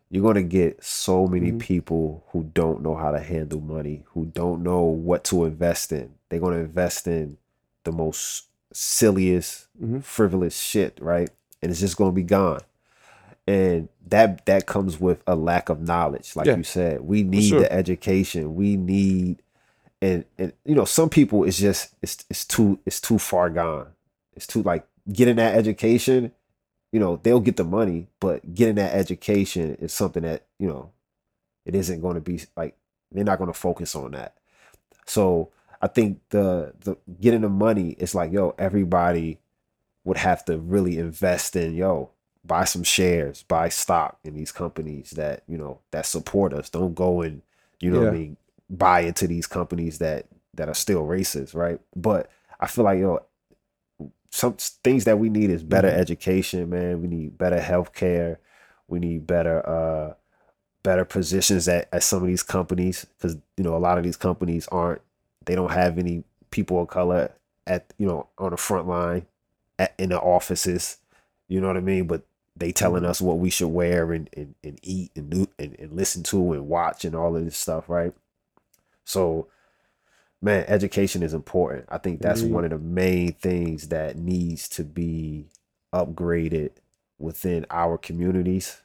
you're going to get so many Mhm. people who don't know how to handle money who don't know what to invest in they're going to invest in the most silliest Mhm. frivolous shit right and it's just going to be gone and that that comes with a lack of knowledge like Yeah. you said we need sure. the education we need and and you know some people it's just it's it's too it's too far gone. It's too like getting that education you know they'll get the money but getting that education is something that you know it isn't going to be like they're not going to focus on that. So i think the the getting the money is like yo everybody would have to really invest in yo buy some shares buy stock in these companies that you know that support us. Don't go and you know what i mean buy into these companies that that are still racist right? But i feel like yo some things that we need is better Mhm. education man. We need better health care we need better uh better positions at, at some of these companies because you know a lot of these companies aren't they don't have any people of color at you know on the front line at, in the offices. You know what i mean? But they telling us what we should wear and, and, and eat and do and, and listen to and watch and all of this stuff right so man education is important. I think that's Indeed. one of the main things that needs to be upgraded within our communities.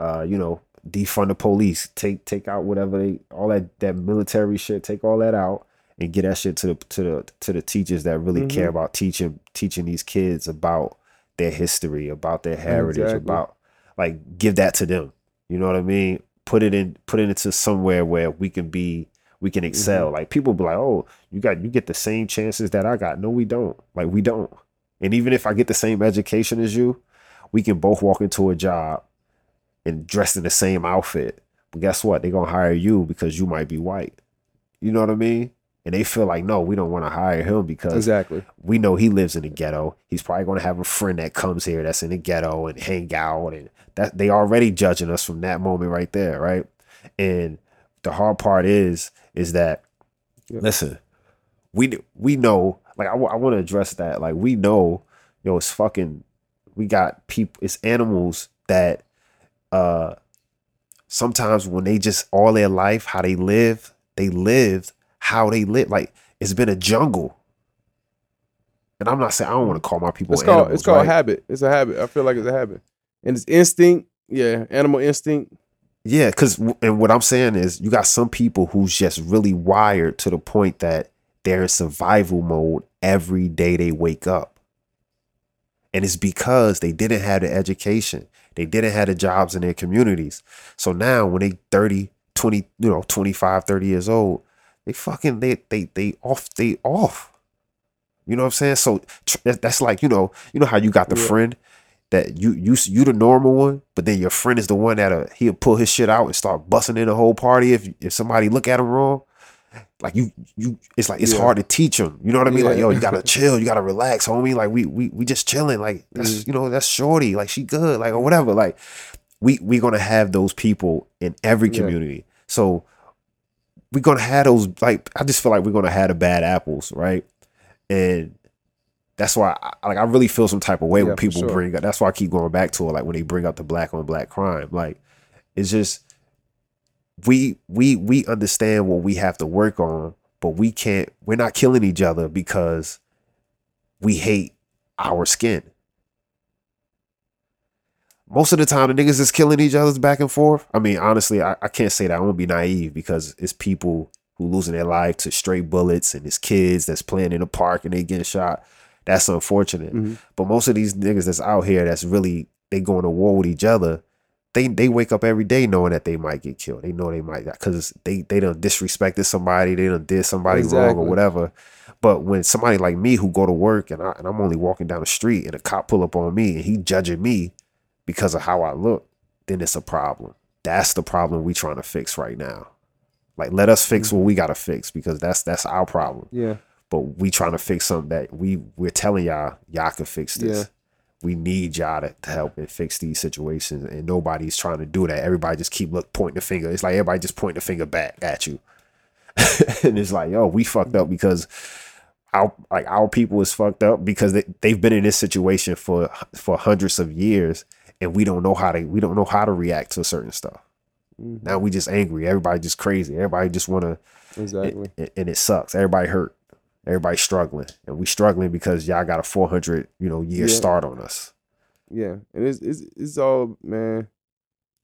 Uh you know defund the police. Take take out whatever they all that that military shit. Take all that out and get that shit to the to the to the teachers that really care about teaching teaching these kids about their history about their heritage Exactly. about like give that to them. You know what i mean? Put it in put it into somewhere where we can be we can excel. Mm-hmm. Like people be like oh you got you get the same chances that i got. No we don't. Like we don't. And even if i get the same education as you we can both walk into a job and dressed in the same outfit. But guess what? They're gonna hire you because you might be white. You know what i mean? And they feel like no we don't want to hire him because Exactly. we know he lives in the ghetto. He's probably going to have a friend that comes here that's in the ghetto and hang out, and that they already judging us from that moment right there, right? And the hard part is, is that Yeah. listen, we we know, like I, I want to address that, like we know, yo, it's fucking, we got people, it's animals that, uh, sometimes when they just all their life how they live, they lived how they live, like it's been a jungle. And I'm not saying I don't want to call my people It's called animals. it's called right? habit. It's a habit. I feel like it's a habit, and it's instinct. Yeah, animal instinct. Yeah, because and what I'm saying is, you got some people who's just really wired to the point that they're in survival mode every day they wake up, and it's because they didn't have the education, they didn't have the jobs in their communities. So now when they 30, 20, you know, 25, 30 years old, they fucking they they they off they off. You know what I'm saying? So tr- that's like you know you know how you got the Yeah. friend that you you you the normal one, but then your friend is the one that he'll pull his shit out and start busting in the whole party if if somebody look at him wrong. Like you you, it's like it's Yeah. hard to teach him. You know what I mean? Like yo, you gotta chill, you gotta relax, homie. Like we we we just chilling. Like that's Mm. you know that's shorty. Like she good. Like or whatever. Like we we gonna have those people in every Yeah. community. So we're gonna have those. Like I just feel like we're gonna have the bad apples, right? And that's why I, like I really feel some type of way Yeah, when people sure. bring up. That's why I keep going back to it. Like when they bring up the black on black crime, like it's just we we we understand what we have to work on, but we can't. We're not killing each other because we hate our skin. Most of the time, the niggas is killing each other's back and forth. I mean, honestly, I, I can't say that. I won't be naive because it's people who losing their life to stray bullets and it's kids that's playing in the park and they getting shot. That's unfortunate. Mhm. But most of these niggas that's out here that's really they going to war with each other. They they wake up every day knowing that they might get killed. They know they might because they they done disrespected somebody. They done did somebody wrong or whatever. But when somebody like me who go to work and I and I'm only walking down the street and a cop pull up on me and he judging me because of how I look, then it's a problem. That's the problem we trying to fix right now. Like let us fix what we gotta fix because that's that's our problem. Yeah. But we trying to fix something that we we're telling y'all y'all can fix this. Yeah. We need y'all to, to help and fix these situations, and nobody's trying to do that. Everybody just keep look pointing the finger. It's like everybody just pointing the finger back at you, and it's like, yo, we fucked up because our like our people is fucked up because they, they've been in this situation for for hundreds of years, and we don't know how to we don't know how to react to certain stuff. Mhm. Now we just angry. Everybody just crazy. Everybody just want to Exactly. and, and it sucks. Everybody hurt. Everybody struggling, and we struggling because y'all got a four hundred you know year Yeah. start on us. Yeah, and it's it's it's all man,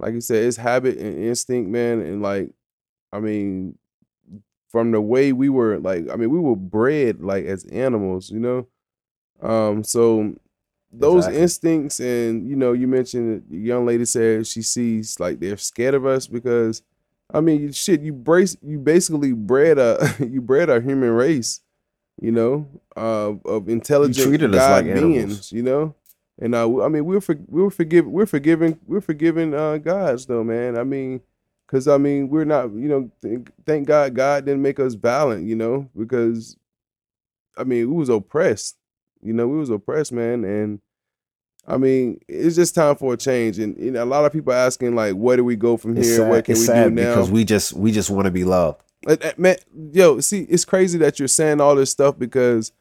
like you said, it's habit and instinct, man, and like, I mean, from the way we were like, I mean, we were bred like as animals, you know, um, so those Exactly. instincts, and you know, you mentioned the young lady said she sees like they're scared of us because, I mean, shit, you brace, you basically bred a you bred a human race, you know, uh, of intelligent treated us God like animals. beings, you know. And uh, I mean, we're for, we're forgive we're forgiving we're forgiving uh, gods though, man. I mean, because I mean, we're not you know thank, thank God God didn't make us violent, you know, because I mean we was oppressed, you know, we was oppressed, man, and I mean it's just time for a change. And you know, a lot of people asking like, where do we go from here? sad, what can we do now? because we just we just want to be loved. Uh, man, yo, see, it's crazy that you're saying all this stuff because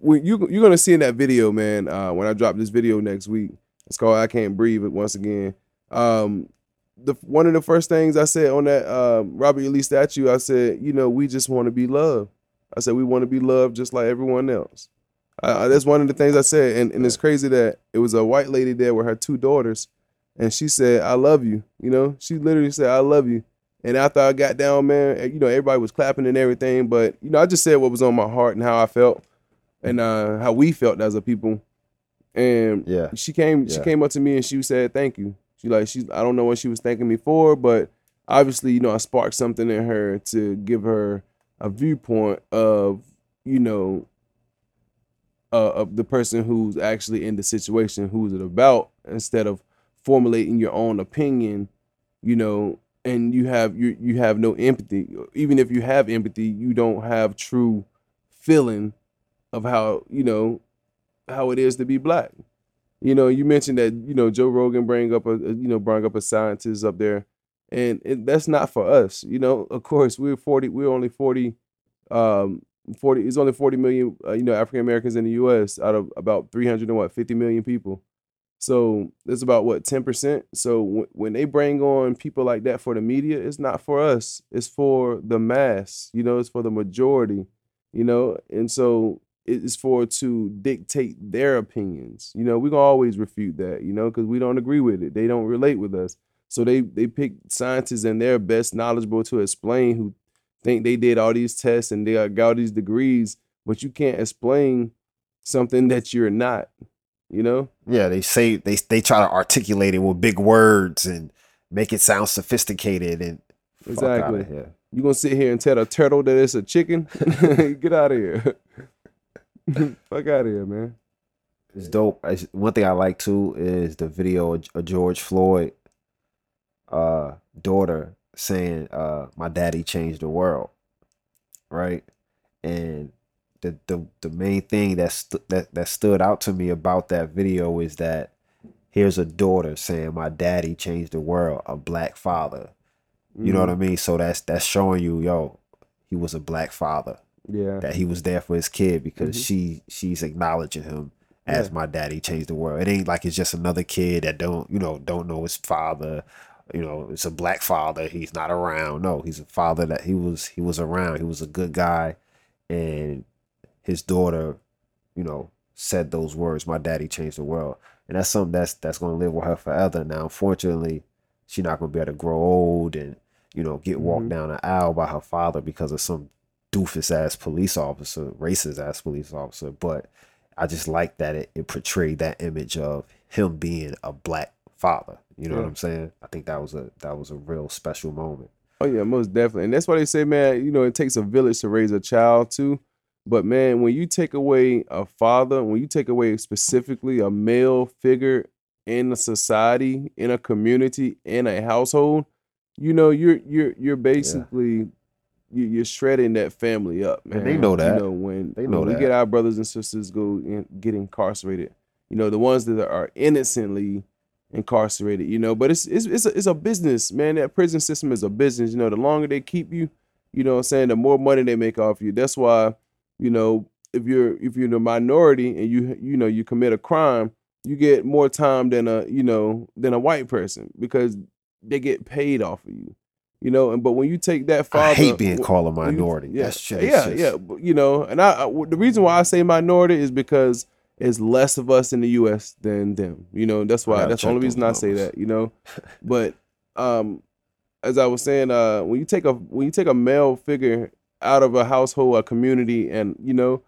when you you're gonna see in that video, man. Uh, when I drop this video next week, it's called "I Can't Breathe." It once again. Um, the one of the first things I said on that um, Robert E. Lee statue, I said, you know, we just want to be loved. I said we want to be loved just like everyone else. Uh, that's one of the things I said, and, and it's crazy that it was a white lady there with her two daughters, and she said, "I love you." You know, she literally said, "I love you." And after I got down, man, eh, you know, everybody was clapping and everything. But, you know, I just said what was on my heart and how I felt and uh, how we felt as a people. And Yeah. she came, she came up to me and she said, thank you. She like, she, I don't know what she was thanking me for, but obviously, you know, I sparked something in her to give her a viewpoint of, you know, uh, of the person who's actually in the situation, who's it about, instead of formulating your own opinion, you know, and you have you you have no empathy. Even if you have empathy, you don't have true feeling of how you know how it is to be black. You know, you mentioned that you know Joe Rogan bring up a you know bring up a scientist up there, and it, that's not for us. You know, of course we're forty. We're only forty. Um, forty. It's only forty million. Uh, you know, African Americans in the U.S. out of about three hundred and what fifty million people. So it's about what ten percent. So w- when they bring on people like that for the media, it's not for us. It's for the mass. You know, it's for the majority. You know, and so it's for to dictate their opinions. You know, we gonna always refute that. You know, because we don't agree with it. They don't relate with us. So they they pick scientists and they're best knowledgeable to explain who think they did all these tests and they got all these degrees, but you can't explain something that you're not. You know. Yeah, they say they they try to articulate it with big words and make it sound sophisticated and Exactly. You gonna sit here and tell a turtle that it's a chicken? Get out of here. Fuck out of here, man. It's dope. I, one thing I like too is the video of, of George Floyd uh daughter saying uh my daddy changed the world. Right? And the the the main thing that stu- that that stood out to me about that video is that here's a daughter saying my daddy changed the world, a black father. You know what I mean? So that's that's showing you, yo, he was a black father. Yeah. that he was there for his kid because Mhm. she she's acknowledging him as Yeah. my daddy changed the world. It ain't like it's just another kid that don't you know don't know his father. You know, it's a black father. He's not around. No, he's a father that he was he was around. He was a good guy, and his daughter, you know, said those words. My daddy changed the world, and that's something that's that's gonna live with her forever. Now, unfortunately, she's not gonna be able to grow old and you know get walked Mhm. down the aisle by her father because of some doofus ass police officer, racist ass police officer. But I just like that it, it portrayed that image of him being a black father. You know what I'm saying? I think that was a that was a real special moment. Oh yeah, most definitely. And that's why they say, man, you know, it takes a village to raise a child too. But man, when you take away a father, when you take away specifically a male figure in a society, in a community, in a household, you know, you're you're you're basically you, you're shredding that family up, man. And they know that. You know, when They know when we get our brothers and sisters go in, get incarcerated, you know, the ones that are innocently incarcerated, you know. But it's it's it's a, it's a business, man. That prison system is a business. You know, the longer they keep you, you know, what I'm saying the more money they make off you. That's why, you know, if you're if you're the minority and you you know you commit a crime, you get more time than a you know than a white person because they get paid off of you. You know, and but when you take that father, I hate being called a when you- minority. yeah, That's just, yeah, yeah. You know, and I the reason why I say minority is because it's less of us in the U.S. than them. You know, that's why that's the only reason I say that. You know, but um, as I was saying, uh, when you take a when you take a male figure out of a household, a community, and you know,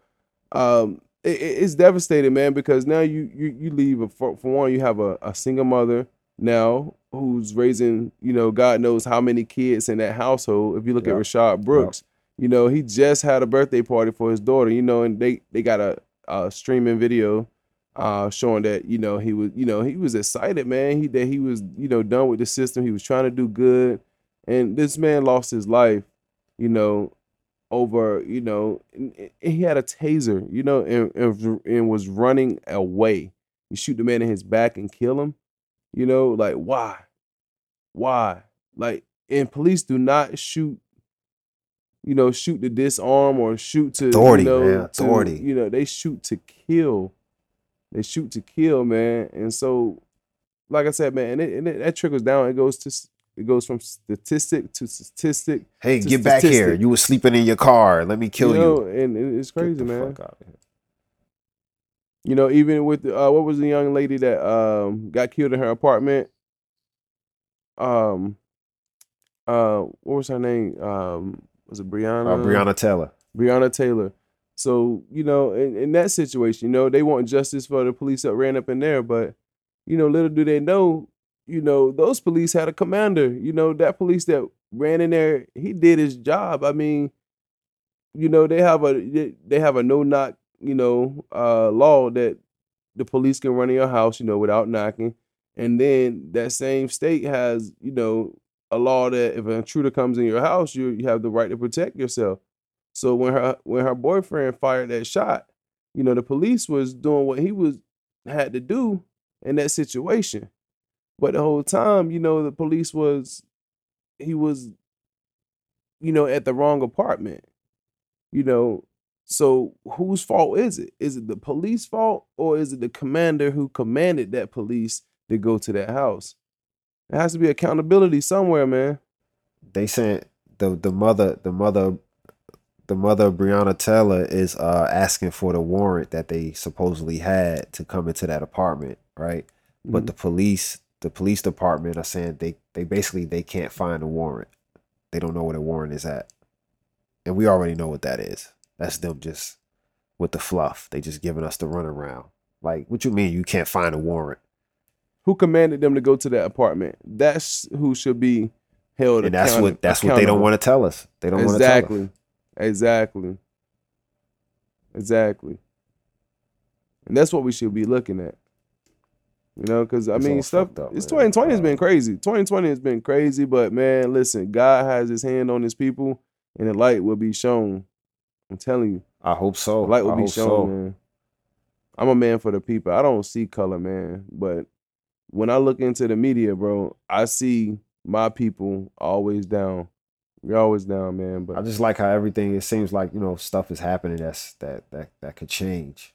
um, it, it- it's devastating, man, because now you you you leave a, for, for one, you have a, a single mother now who's raising, you know, God knows how many kids in that household. If you look Yep. at Rayshard Brooks, you know, he just had a birthday party for his daughter, you know, and they they got a, a streaming video uh showing that, you know, he was, you know, he was excited, man. He that he was, you know, done with the system. He was trying to do good. And this man lost his life, you know, over, you know, and, and he had a taser, you know, and, and and was running away. You shoot the man in his back and kill him. You know, like why? Why? Like, and police do not shoot, you know, shoot to disarm or shoot to Authority, you know, man, to- authority. you know, they shoot to kill. They shoot to kill, man. And so, like I said, man, and, it, and it, that trickles down. It goes to it goes from statistic to statistic. Hey, a get back here. You were sleeping in your car. Let me kill you. know, and it- it's crazy, man. fuck outta here. You know, even with uh, what was the young lady that um got killed in her apartment? Um, uh, what was her name? Um, was it Brianna? Uh, Breonna Taylor. Breonna Taylor. So you know, in, in that situation, you know, they want justice for the police that ran up in there, but you know, little do they know, you know, those police had a commander. You know, that police that ran in there, he did his job. I mean, you know, they have a they- have a no knock, you know, uh, law that the police can run in your house, you know, without knocking. And then that same state has, you know, a law that if an intruder comes in your house, you you have the right to protect yourself. So when her when her boyfriend fired that shot, you know, the police was doing what he was had to do in that situation. But the whole time, you know, the police was he was, you know, at the wrong apartment. You know, so whose fault is it? Is it the police fault or is it the commander who commanded that police to go to that house? There has to be accountability somewhere, man. They sent the the mother the mother the mother of Breonna Taylor is uh asking for the warrant that they supposedly had to come into that apartment, right? But Mhm. the police the police department are saying they they basically they can't find a warrant. They don't know where the warrant is at. And we already know what that is. That's them just with the fluff. They just giving us the runaround. Like, what you mean you can't find a warrant? who commanded them to go to that apartment? That's who should be held. And that's what that's what they don't want to tell us. They don't want to tell us. Exactly. Exactly. Exactly. And that's what we should be looking at. You know, because I It's mean, stuff. up, it's 2020 has been crazy. 2020 has been crazy, but man, listen, God has His hand on His people, and the light will be shown. I'm telling you, I hope so. the light will I be shown, so. man. I'm a man for the people. I don't see color, man, but when I look into the media, bro, I see my people always down. We always down, man. But I just like how everything. It seems like you know stuff is happening that's that that that could change.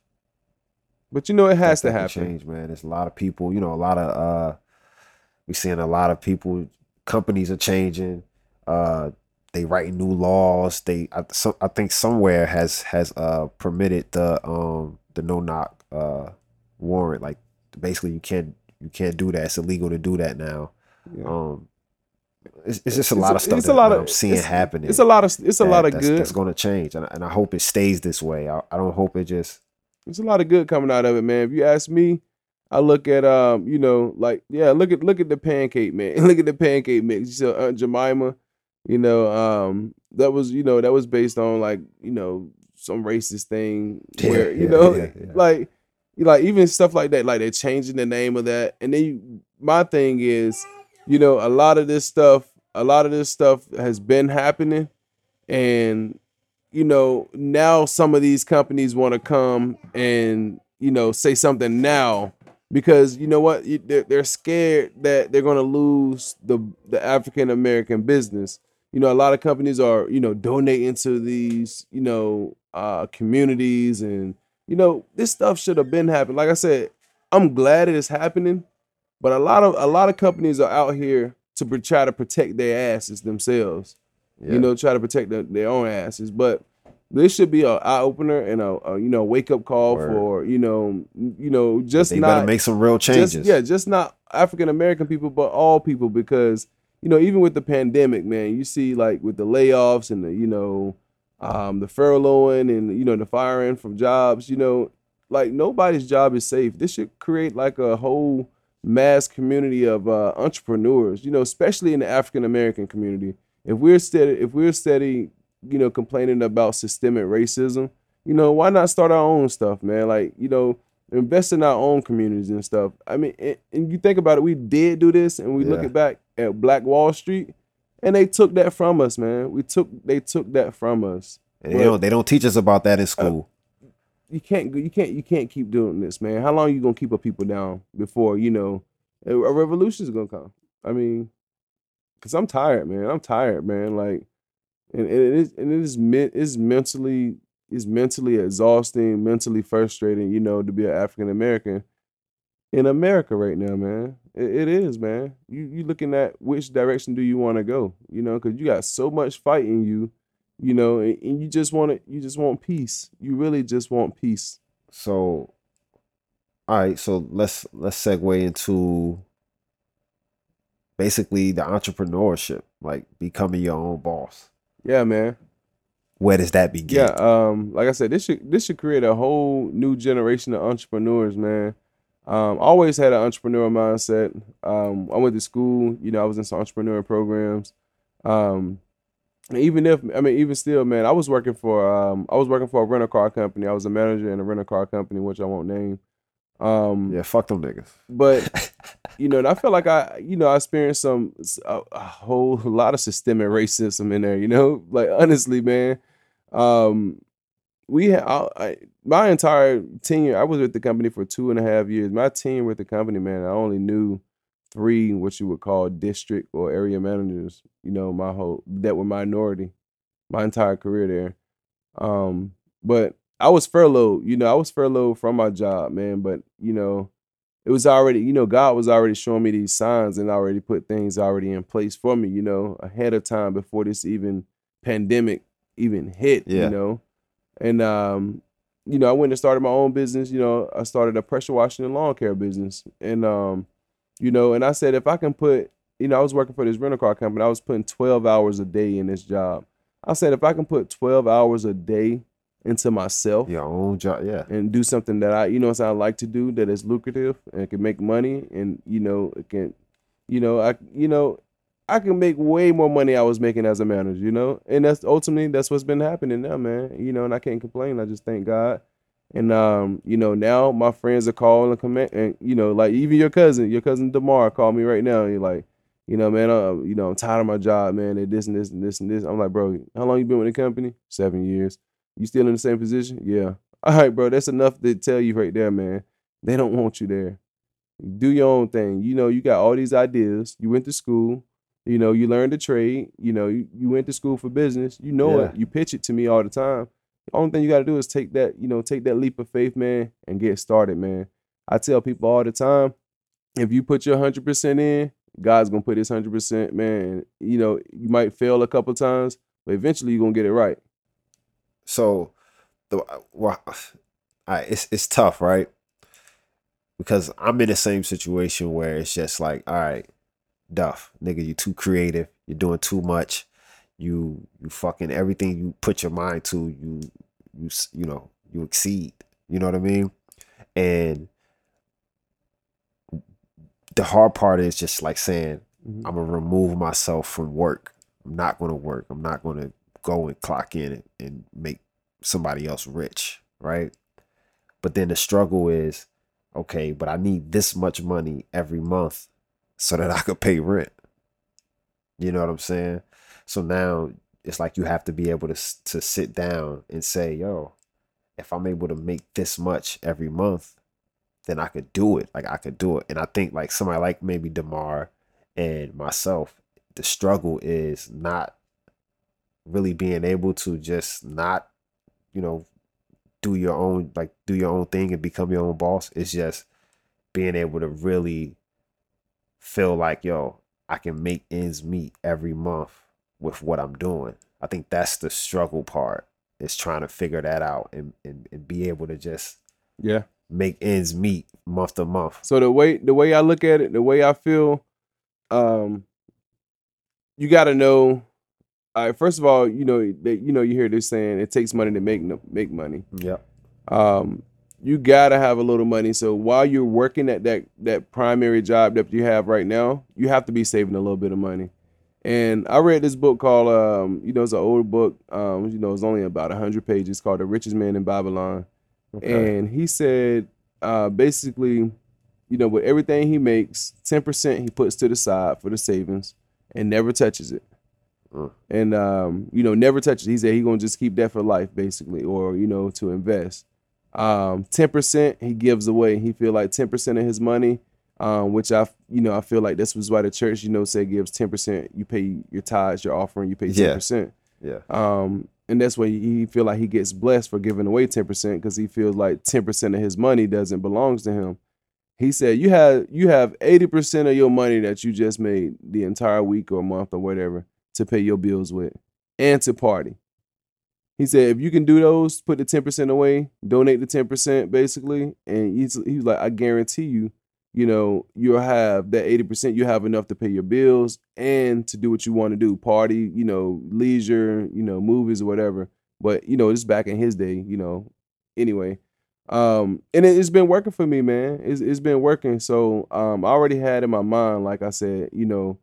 But you know it has to happen. change, man. There's a lot of people. You know, a lot of uh, we're seeing a lot of people. Companies are changing. Uh, they writing new laws. They I, so, I think somewhere has has uh permitted the um the no knock uh warrant. Like basically you can't you can't do that. It's illegal to do that now. Yeah. Um, it's, it's just a lot of stuff it's a lot of- I'm seeing happening. It's a lot of it's a that- lot of that's, good. that's going to change, and I, and I hope it stays this way. I, I don't hope it just There's a lot of good coming out of it, man. If you ask me, I look at um, you know, like yeah, look at look at the pancake man. look at the pancake mix. You saw Aunt Jemima, you know, um, that was you know that was based on like you know some racist thing Yeah, where you yeah, know yeah, like like even stuff like that. Like they're changing the name of that, and then you, my thing is, you know, a lot of this stuff, a lot of this stuff has been happening, and you know, now some of these companies want to come and, you know, say something now because you know what? They're, scared that they're going to lose the, the African American business. You know, a lot of companies are, you know, donating to these, you know, uh, communities and, you know, this stuff should have been happening. Like I said, I'm glad it is happening, but a lot of a lot of companies are out here to try to protect their asses themselves yeah. you know, try to protect the, their own asses. But this should be a eye opener and a, a you know wake up call Word. for you know you know just they not make some real changes. just yeah just not African American people but all people because you know even with the pandemic man you see like with the layoffs and the you know um, the furloughing and you know the firing from jobs you know like nobody's job is safe. This should create like a whole mass community of uh, entrepreneurs you know especially in the African American community if we're steady if we're steady you know complaining about systemic racism you know why not start our own stuff man? Like you know invest in our own communities and stuff. I mean and, and you think about it we did do this and we look Yeah. at back at black wall street and they took that from us man. We took they took that from us. And they don't they don't teach us about that in uh, school. you can't go- you can't you can't keep doing this man. How long you gonna keep a people down before you know a, a revolution is gonna come? I mean because i'm tired man i'm tired man like and, and it is and it is men- it's mentally it's mentally exhausting mentally frustrating you know to be an african american in america right now man. It, it is man. You you looking at which direction do you want to go you know because you got so much fight in you you know and, and you just want to you just want peace. You really just want peace. So, all right. So let's let's segue into basically the entrepreneurship, like becoming your own boss. yeah man Where does that begin? Yeah, um, like I said, this should this should create a whole new generation of entrepreneurs, man. Um, always had an entrepreneur mindset. Um, I went to school, you know, I was in some entrepreneur programs. Um, even if I mean, even still, man, I was working for um, I was working for a rental car company. I was a manager in a rental car company, which I won't name. Um, Yeah, fuck them niggas. but you know, and I feel like I, you know, I experienced some a, a whole lot of systemic racism in there. You know, like honestly, man, um, we had I, my entire tenure. I was with the company for two and a half years. My tenure with the company, man, I only knew three what you would call district or area managers. You know, my whole that were minority, my entire career there. Um, but I was furloughed. You know, I was furloughed from my job, man. But you know, it was already, you know, God was already showing me these signs and already put things already in place for me, you know, ahead of time before this even pandemic even hit, Yeah. you know. And um, you know, I went and started my own business, you know, I started a pressure washing and lawn care business. And um, you know, and I said if I can put, you know, I was working for this rental car company, I was putting 12 hours a day in this job. I said if I can put 12 hours a day into myself Your own job. Yeah. and do something that I, you know, I like to do that is lucrative and can make money, and you know, it can, you know, I, you know, I can make way more money I was making as a manager, you know, and that's ultimately that's what's been happening now, man. You know, and I can't complain. I just thank God, and um, you know, now my friends are calling and comment, and you know, like even your cousin, your cousin Demar called me right now, and you're like. You know, man, uh, you know, I'm tired of my job, man. And this and this and this and this. I'm like, bro, how long you been with the company? Seven years. You still in the same position? Yeah. All right, bro. That's enough to tell you right there, man. They don't want you there. Do your own thing. You know, you got all these ideas. You went to school. You know, you learned a trade. You know, you, you went to school for business. You know Yeah. it. You pitch it to me all the time. The only thing you got to do is take that, you know, take that leap of faith, man, and get started, man. I tell people all the time, if you put your hundred percent in, God's gonna put his hundred percent, man. You know, you might fail a couple times, but eventually you're gonna get it right. So the well, I, it's it's tough, right? Because I'm in the same situation where it's just like, all right, Duff, nigga, you too creative. You're doing too much. You you fucking everything you put your mind to, you you you know you exceed. You know what I mean? And the hard part is just like saying, Mhm. I'm gonna remove myself from work. I'm not gonna work. I'm not gonna go and clock in and, and make somebody else rich, right? But then the struggle is, okay, but I need this much money every month so that I could pay rent. You know what I'm saying? So now it's like you have to be able to to sit down and say, yo, if I'm able to make this much every month, then I could do it. Like I could do it. And I think like somebody like maybe Demar and myself, the struggle is not really being able to just not, you know, do your own like do your own thing and become your own boss. It's just being able to really feel like, yo, I can make ends meet every month with what I'm doing. I think that's the struggle part. Is trying to figure that out and, and, and be able to just Yeah. make ends meet month to month. So the way the way I look at it, the way I feel, um, you got to know. All right, first of all, you know that you know you hear this saying it takes money to make no- make money. Yep. Um, you gotta have a little money. So while you're working at that that primary job that you have right now, you have to be saving a little bit of money. And I read this book called, um, you know, it's an old book. Um, you know, it's only about hundred pages called "The Richest Man in Babylon." Okay. And he said, uh, basically, you know, with everything he makes, 10% he puts to the side for the savings and never touches it. Mm. And, um, you know, never touches it. He said he going to just keep that for life, basically, or, you know, to invest. Um, 10% he gives away. He feel like 10% of his money, um, which I, you know, I feel like this was why the church, you know, say gives 10%. You pay your tithes, your offering, you pay 10%. yeah. Um, and that's why he feel like he gets blessed for giving away 10% because he feels like 10% of his money doesn't belongs to him. He said you have you have 80% of your money that you just made the entire week or month or whatever to pay your bills with and to party. He said if you can do those, put the 10% away, donate the 10% basically, and he's he was like, I guarantee you, you know, you'll have that 80%, you have enough to pay your bills and to do what you want to do, party, you know, leisure, you know, movies or whatever. But, you know, this is back in his day, you know. Anyway. Um, and it, it's been working for me, man. It's it's been working. So um I already had in my mind, like I said, you know,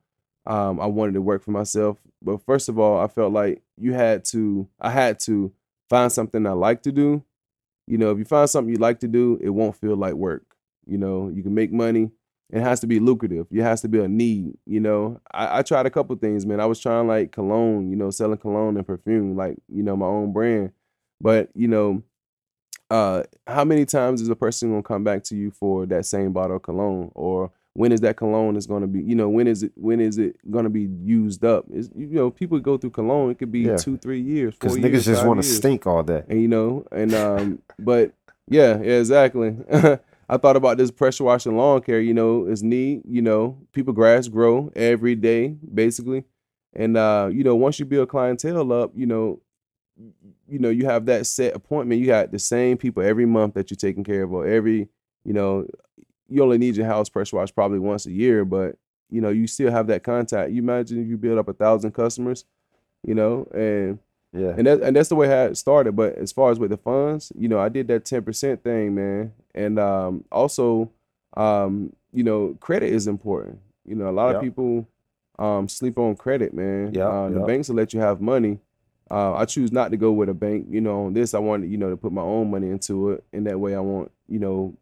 um, I wanted to work for myself. But first of all, I felt like you had to, I had to find something I like to do. You know, if you find something you like to do, it won't feel like work. You know, you can make money. It has to be lucrative. It has to be a need. You know, I, I tried a couple things, man. I was trying like cologne, you know, selling cologne and perfume, like you know, my own brand. But you know, uh, how many times is a person gonna come back to you for that same bottle of cologne, or when is that cologne is gonna be, you know, when is it when is it gonna be used up? Is you know, people go through cologne, it could be Yeah. two, three years, Because niggas just want to stink all day. and you know, and um, but yeah, yeah, exactly. I thought about this pressure washing lawn care. You know, is neat. You know, people grass grow every day, basically, and uh, you know, once you build clientele up, you know, you know, you have that set appointment. You got the same people every month that you're taking care of, or every, you know, you only need your house pressure washed probably once a year, but you know, you still have that contact. You imagine if you build up a thousand customers, you know, and Yeah. and that and that's the way how it started. But as far as with the funds, you know, I did that ten percent thing, man. And um, also, um, you know, credit is important. You know, a lot Yep. of people um, sleep on credit, man. Yep, uh, The banks will let you have money. Uh, I choose not to go with a bank. You know, on this, I wanted, you know, to put my own money into it, and that way, I won't, you know,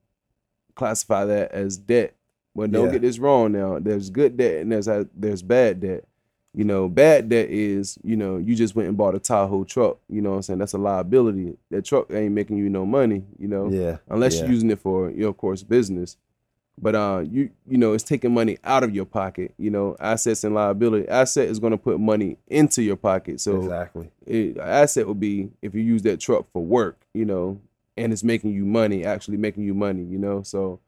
classify that as debt. But don't Yeah. get this wrong. Now, there's good debt and there's there's bad debt. You know, bad debt is, you know, you just went and bought a Tahoe truck. You know what I'm saying? That's a liability. That truck ain't making you no money, you know, Yeah. unless yeah. you're using it for, you know, of course, business. But uh, you you know, it's taking money out of your pocket. You know, assets and liability. Asset is going to put money into your pocket. So exactly. it, asset would be if you use that truck for work. You know, and it's making you money, actually making you money. You know, so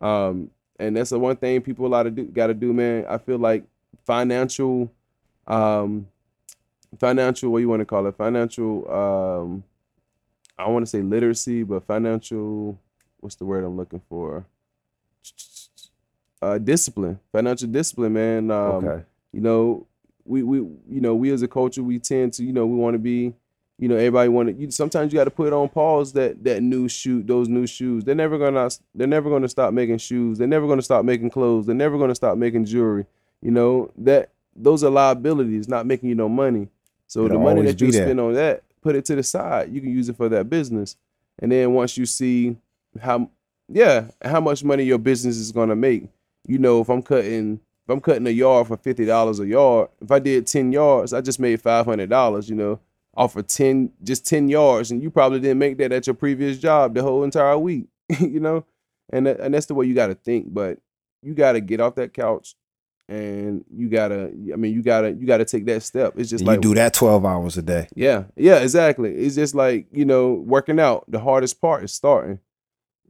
um, and that's the one thing people a lot of do got to do, man. I feel like financial, um, financial. What you want to call it? Financial. Um, I want to say literacy, but financial. What's the word I'm looking for? Uh, discipline, financial discipline, man. Um, okay. You know, we we you know we as a culture we tend to you know we want to be you know everybody want to you sometimes you got to put on pause that that new shoe those new shoes. They're never gonna they're never gonna stop making shoes. They're never gonna stop making clothes. They're never gonna stop making jewelry. You know that those are liabilities not making you no money. So It'll the money that you spend on that put it to the side. You can use it for that business. And then once you see how yeah how much money your business is gonna make. You know if i'm cutting if i'm cutting a yard for $50 a yard if i did 10 yards i just made $500 you know off of 10 just 10 yards and you probably didn't make that at your previous job the whole entire week you know? And that, and that's the way you got to think but you got to get off that couch and you got to i mean you got to you got to take that step. It's just And like you do that 12 hours a day. yeah yeah exactly. It's just like you know working out the hardest part is starting.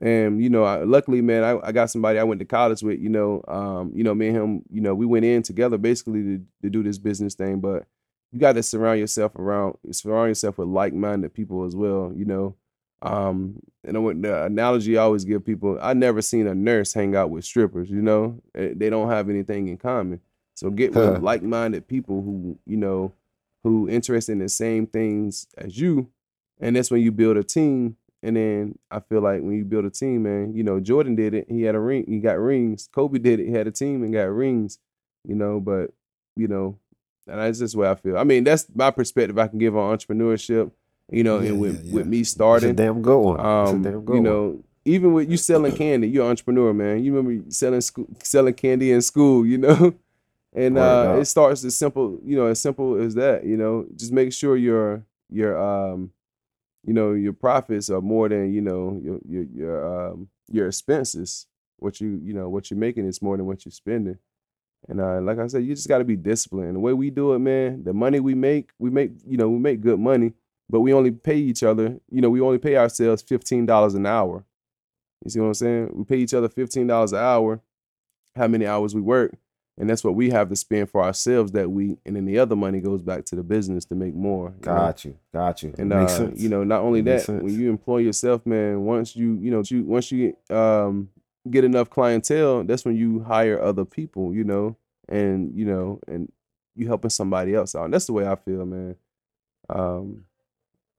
And you know I, luckily man I, I got somebody i went to college with you know um you know me and him you know we went in together basically to, to do this business thing but you got to surround yourself around surround yourself with like-minded people as well you know? Um and I went, the analogy I always give people I never seen a nurse hang out with strippers you know? Eh, they don't have anything in common. So get Huh. with like-minded people who you know who interested in the same things as you and that's when you build a team. And then I feel like when you build a team man you know Jordan did it. He had a ring he got rings. Kobe did it. He had a team and got rings you know? But you know and that's just where I feel. I mean, that's my perspective I can give on entrepreneurship. You know, Yeah, and with yeah, with me It's a starting, damn good one. It's a um, damn good you one. know, even with you selling candy, you're an entrepreneur, man. You remember selling school, selling candy in school, you know, and uh, it starts as simple, you know, as simple as that. You know, just make sure your your um, you know, your profits are more than you know your your your um your expenses. What you you know what you're making is more than what you're spending. And uh, like I said, you just got to be disciplined. The way we do it, man, the money we make, we make, you know, we make good money, but we only pay each other, you know, we only pay ourselves $15 an hour. You see what I'm saying? We pay each other $15 an hour, how many hours we work. And that's what we have to spend for ourselves that week. And then the other money goes back to the business to make more. you know? Got you. Got you. And uh, you know, not only that, when you employ yourself, man, once you, you know, you once you um get enough clientele, that's when you hire other people, you know, and you know, and you helping somebody else out. And that's the way I feel, man. Um,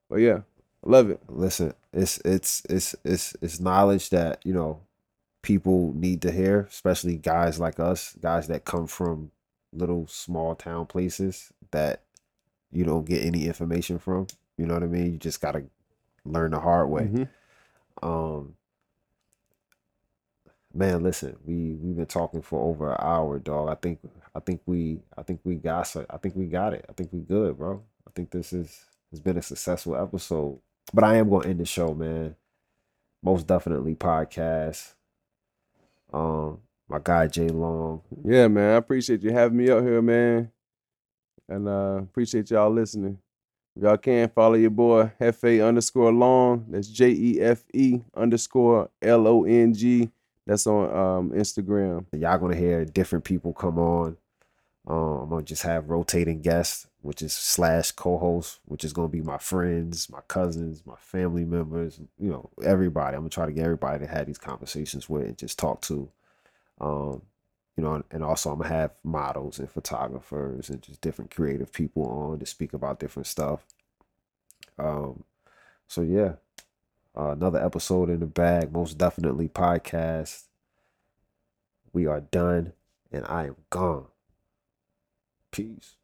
but yeah, I love it. listen it's it's it's it's it's knowledge that you know people need to hear especially guys like us guys that come from little small town places that you don't get any information from you know what i mean you just gotta learn the hard way Mhm. um man listen we we've been talking for over an hour dog i think i think we i think we got i think we got it i think we good bro i think this is has been a successful episode but i am going to end the show man most definitely podcast um my guy jay long Yeah, man. I appreciate you having me up here, man. And uh appreciate y'all listening. If y'all can follow your boy Jefe underscore long. That's J E F E underscore L O N G. That's on um Instagram. y'all gonna hear different people come on. Um i'm gonna just have rotating guests which is slash co-host which is gonna be my friends my cousins my family members you know everybody. I'm gonna try to get everybody to have these conversations with and just talk to. Um you know and also i'm gonna have models and photographers and just different creative people on to speak about different stuff. Um so yeah uh, another episode in the bag most definitely podcast we are done and I am gone. Peace.